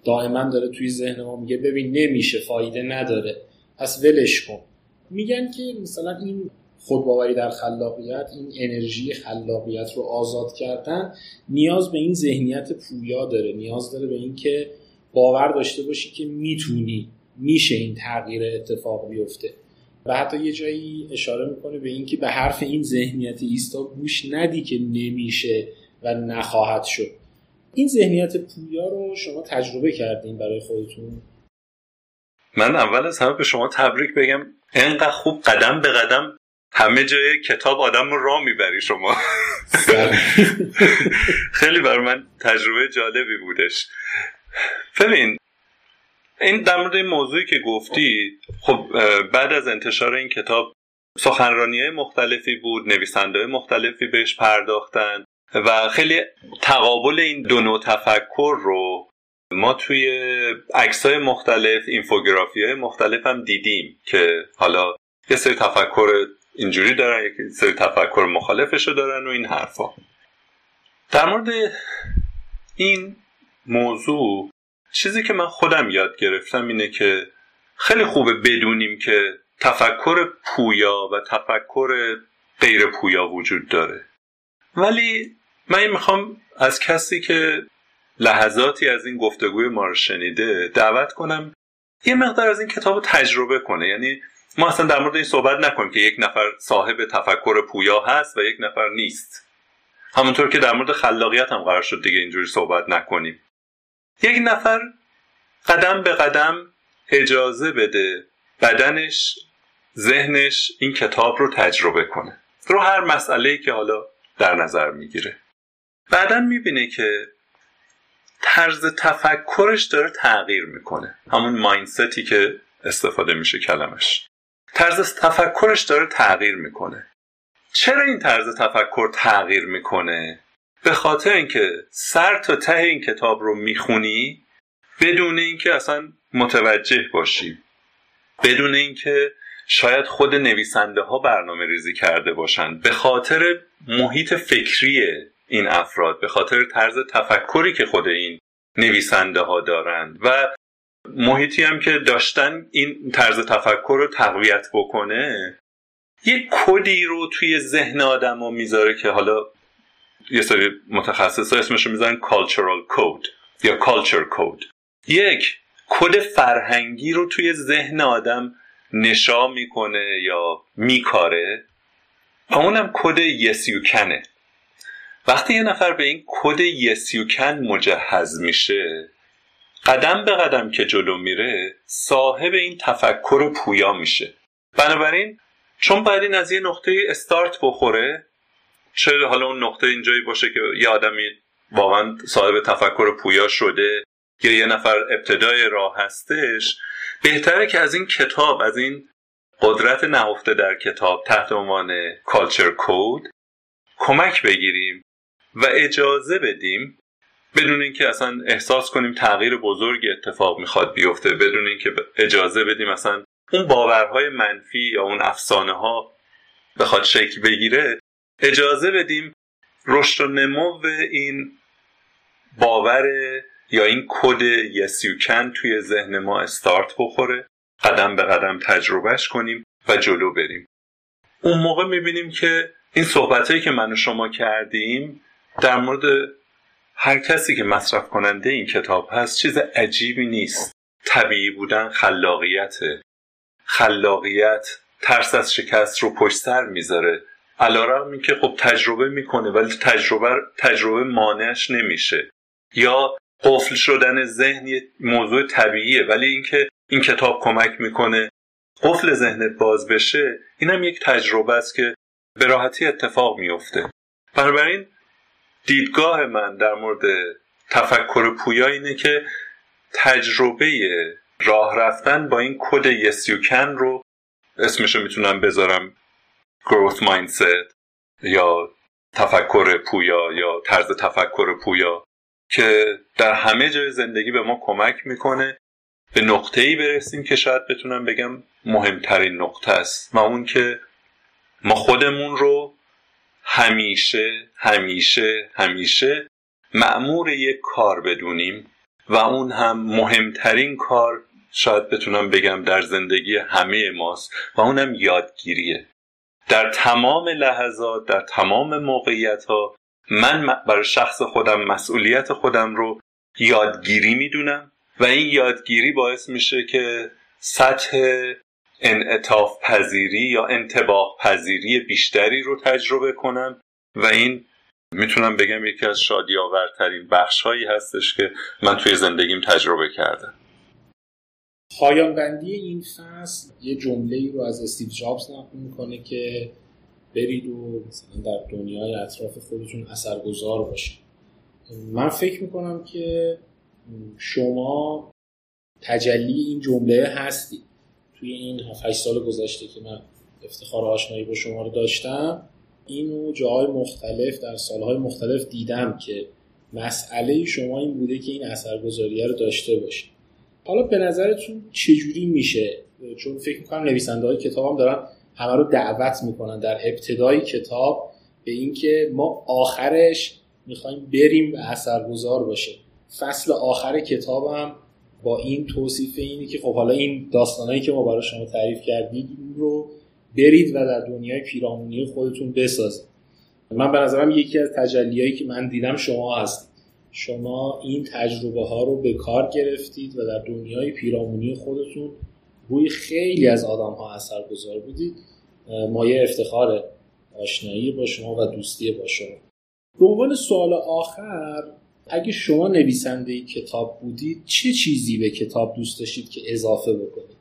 دائما داره توی ذهن ما میگه ببین نمیشه فایده نداره پس ولش کن. میگن که مثلا این خودباوری در خلاقیت این انرژی خلاقیت رو آزاد کردن نیاز به این ذهنیت پویا داره نیاز داره به این که باور داشته باشی که می‌تونی میشه این تغییر اتفاق بیفته. و حتی یه جایی اشاره می‌کنه به اینکه به حرف این ذهنیت ایستا گوش ندی که نمیشه و نخواهد شد. این ذهنیت پویا رو شما تجربه کردین برای خودتون؟ من اول از همه به شما تبریک بگم. انقدر خوب قدم به قدم همه جای کتاب آدم رو راه می‌بری شما. (laughs) خیلی بر من تجربه جالبی بودش. ببین این در مورد این موضوعی که گفتی خب بعد از انتشار این کتاب سخنرانی مختلفی بود نویسنده مختلفی بهش پرداختن و خیلی تقابل این دو نوع تفکر رو ما توی عکس های مختلف اینفوگرافی های مختلف هم دیدیم که حالا یه سری تفکر اینجوری دارن یک سری تفکر مخالفش رو دارن و این حرفا. در مورد این موضوع چیزی که من خودم یاد گرفتم اینه که خیلی خوبه بدونیم که تفکر پویا و تفکر غیر پویا وجود داره. ولی من می‌خوام از کسی که لحظاتی از این گفتگوی ما رو شنیده دعوت کنم یه مقدار از این کتاب رو تجربه کنه. یعنی ما اصلا در مورد این صحبت نکنیم که یک نفر صاحب تفکر پویا هست و یک نفر نیست. همونطور که در مورد خلاقیت هم قرار شد دیگه اینجوری صحبت نکنیم. یک نفر قدم به قدم اجازه بده بدنش ذهنش این کتاب رو تجربه کنه. رو هر مسئله که حالا در نظر می‌گیره. بعدا می‌بینه که طرز تفکرش داره تغییر می‌کنه. همون مایندستی که استفاده میشه کلمش. طرز تفکرش داره تغییر می‌کنه. چرا این طرز تفکر تغییر می‌کنه؟ به خاطر اینکه سر تا ته این کتاب رو می‌خونی بدون اینکه اصلا متوجه باشی. بدون اینکه شاید خود نویسنده ها برنامه ریزی کرده باشند به خاطر محیط فکری این افراد به خاطر طرز تفکری که خود این نویسنده ها دارند و محیطی هم که داشتن این طرز تفکر رو تقویت بکنه یه کدی رو توی ذهن آدم می‌ذاره که حالا یه سری متخصص ها اسمش رو می‌ذارن cultural code یا culture code. یک کد فرهنگی رو توی ذهن آدم نشا می‌کنه یا میکاره و اونم کد یسیوکنه وقتی یه نفر به این کد یسیوکن مجهز میشه قدم به قدم که جلو میره صاحب این تفکر پویا میشه. بنابراین چون باید این از یه نقطه استارت بخوره چه حالا اون نقطه اینجایی باشه که یه آدمی واقعا صاحب تفکر پویا شده یا یه نفر ابتدای راه هستش بهتره که از این کتاب از این قدرت نهفته در کتاب تحت عنوان کالچر کود کمک بگیریم و اجازه بدیم بدون اینکه اصلا احساس کنیم تغییر بزرگی اتفاق می‌خواد بیفته بدون اینکه اجازه بدیم اصلا اون باورهای منفی یا اون افسانه ها بخواد شکل بگیره اجازه بدیم رشد و نمو این باور یا این کد یسیوکن توی ذهن ما استارت بخوره. قدم به قدم تجربهش کنیم و جلو بریم. اون موقع می‌بینیم که این صحبت که من و شما کردیم در مورد هر کسی که مصرف کننده این کتاب هست چیز عجیبی نیست. طبیعی بودن خلاقیته. خلاقیت ترس از شکست رو پشت سر می‌ذاره. علا که خب تجربه می‌کنه ولی تجربه تجربه مانعش نمیشه. یا قفل شدن ذهن یه موضوع طبیعیه ولی اینکه این کتاب کمک می‌کنه قفل ذهنت باز بشه اینم یک تجربه است که به راحتی اتفاق میفته بنابراین دیدگاه من در مورد تفکر پویا اینه که تجربه راه رفتن با این کد یسیوکن رو اسمشو می‌تونم بذارم. Growth mindset یا تفکر پویا یا طرز تفکر پویا که در همه جای زندگی به ما کمک می‌کنه. به نقطه ای برسیم که شاید بتونم بگم مهمترین نقطه است و اون که ما خودمون رو همیشه همیشه همیشه معمور یک کار بدونیم و اون هم مهمترین کار شاید بتونم بگم در زندگی همه ماست و اونم یادگیریه. در تمام لحظات در تمام موقعیت ها من برای شخص خودم مسئولیت خودم رو یادگیری می‌دونم و این یادگیری باعث میشه که سطح انعطاف پذیری یا انتباه پذیری بیشتری رو تجربه کنم و این می‌تونم بگم یکی از شادی آورترین بخش هایی هستش که من توی زندگیم تجربه کردم. پایان بندی این فصل یه جمله ای رو از استیو جابز نقل می‌کنه که برید و مثلا در دنیای اطراف خودتون اثرگذار باشید. من فکر می‌کنم که شما تجلی این جمله هستید. توی این 7 سال گذشته که من افتخار آشنایی با شما رو داشتم اینو جاهای مختلف در سالهای مختلف دیدم که مسئله شما این بوده که این اثرگذاریه رو داشته باشید. حالا به نظرتون چجوری میشه؟ چون فکر می‌کنم نویسنده های کتاب هم دارن همه رو دعوت می‌کنن در ابتدای کتاب به اینکه ما آخرش می‌خوایم بریم و اثرگذار باشه. فصل آخر کتابم با این توصیف اینی که خب حالا این داستانهایی که ما برای شما تعریف کردیم رو برید و در دنیای پیرامونی خودتون بسازید. من به نظرم یکی از تجلیایی که من دیدم شما هست شما این تجربه ها رو به کار گرفتید و در دنیای پیرامونی خودتون روی خیلی از آدم ها اثر گذار بودید مایه افتخار آشنایی با شما و دوستی با شما. به عنوان سوال آخر اگه شما نویسنده کتاب بودید چه چیزی به کتاب دوست داشتید که اضافه بکنید؟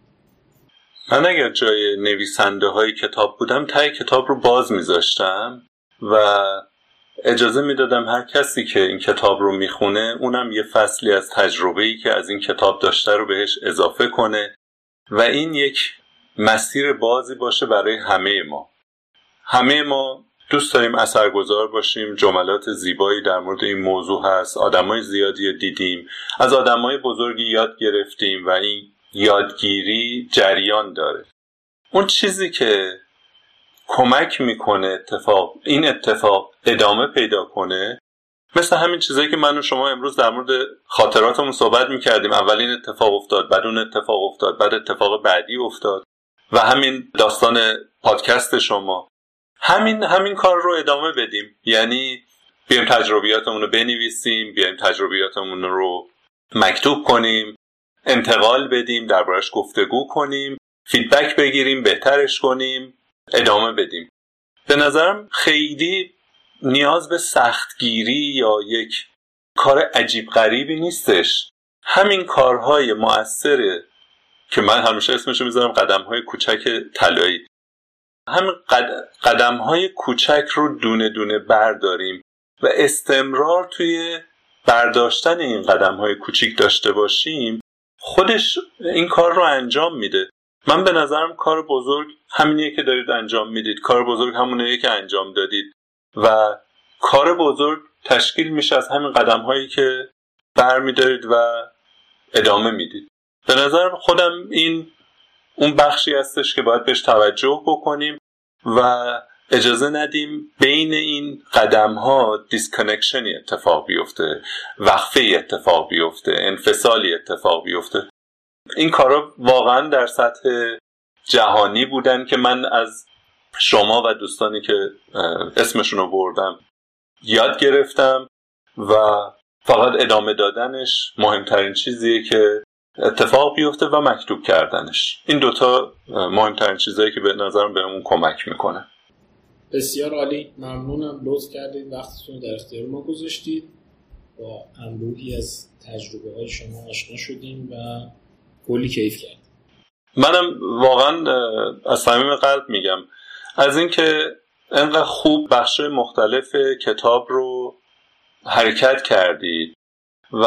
من اگر جای نویسنده های کتاب بودم تای کتاب رو باز میذاشتم و اجازه می‌دادم هر کسی که این کتاب رو می‌خونه اونم یه فصلی از تجربه ای که از این کتاب داشته رو بهش اضافه کنه و این یک مسیر بازی باشه برای همه ما. همه ما دوست داریم اثرگذار باشیم جملات زیبایی در مورد این موضوع هست آدمای زیادی دیدیم از آدمای بزرگی یاد گرفتیم و این یادگیری جریان داره. اون چیزی که کمک می‌کنه اتفاق این اتفاق ادامه پیدا کنه. مثل همین چیزایی که من و شما امروز در مورد خاطراتمون صحبت می‌کردیم. اولین اتفاق افتاد بعد اون اتفاق افتاد بعد اتفاق بعدی افتاد و همین داستان پادکست شما. همین همین کار رو ادامه بدیم. یعنی بیایم تجربیاتمون رو بنویسیم بیایم تجربیاتمون رو مکتوب کنیم انتقال بدیم دربارش گفتگو کنیم فیدبک بگیریم بهترش کنیم. ادامه بدیم. به نظرم خیلی نیاز به سختگیری یا یک کار عجیب غریبی نیستش. همین کارهای مؤثره که من همیشه اسمشو می‌ذارم قدم های کوچک طلایی. همین قدم های کوچک رو دونه دونه برداریم و استمرار توی برداشتن این قدم های کوچیک داشته باشیم خودش این کار رو انجام میده. من به نظرم کار بزرگ همینیه که دارید انجام می‌دید. کار بزرگ همونه که انجام دادید. و کار بزرگ تشکیل میشه از همین قدم هایی که برمیدارید و ادامه می‌دید. به نظرم خودم این اون بخشی هستش که باید بهش توجه بکنیم و اجازه ندیم بین این قدم ها دیسکنکشنی اتفاق بیفته وقفه اتفاق بیفته انفصالی اتفاق بیفته. این کارا واقعا در سطح جهانی بودن که من از شما و دوستانی که اسمشون رو بردم یاد گرفتم و فقط ادامه دادنش مهمترین چیزیه که اتفاق بیفته و مکتوب کردنش. این دوتا مهمترین چیزهایی که به نظرم بهمون کمک می‌کنه. بسیار عالی. ممنونم. لطف کردید. وقتتون در اختیار ما گذاشتید. با انبوهی از تجربه های شما آشنا شدیم و کلی کیف کردیم منم واقعا از صمیم قلب میگم. از اینکه انقدر خوب بخش مختلف کتاب رو حرکت کردید و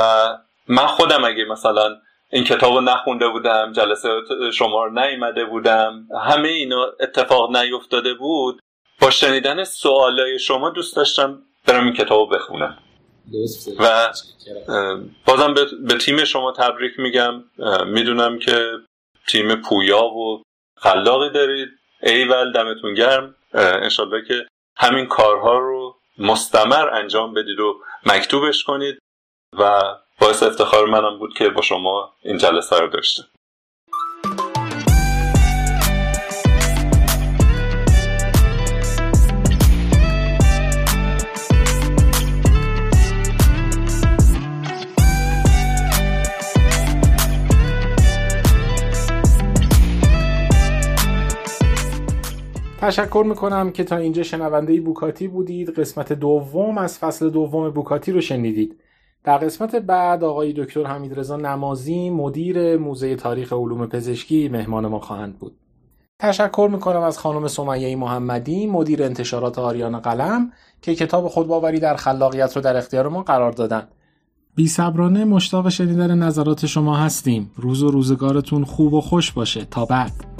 من خودم اگه مثلا این کتاب رو نخونده بودم جلسه شما رو نیمده بودم همه اینا اتفاق نیفتاده بود با شنیدن سوالای شما دوست داشتم برم این کتاب رو بخونم. و بازم به تیم شما تبریک میگم. می‌دونم که تیم پویا و خلاقی دارید. ایول دمتون گرم. انشالله که همین کارها رو مستمر انجام بدید و مکتوبش کنید. و باعث افتخار منم بود که با شما این جلسه رو داشته تشکر می‌کنم که تا اینجا شنونده بوکاتی بودید. قسمت دوم از فصل دوم بوکاتی رو شنیدید. در قسمت بعد آقای دکتر حمیدرضا نمازی مدیر موزه تاریخ علوم پزشکی مهمان ما خواهند بود. تشکر می‌کنم از خانم سمیه محمدی مدیر انتشارات آریان قلم که کتاب خودباوری در خلاقیت رو در اختیار ما قرار دادن. بی صبرانه مشتاق شنیدن نظرات شما هستیم. روز و روزگارتون خوب و خوش باشه. تا بعد.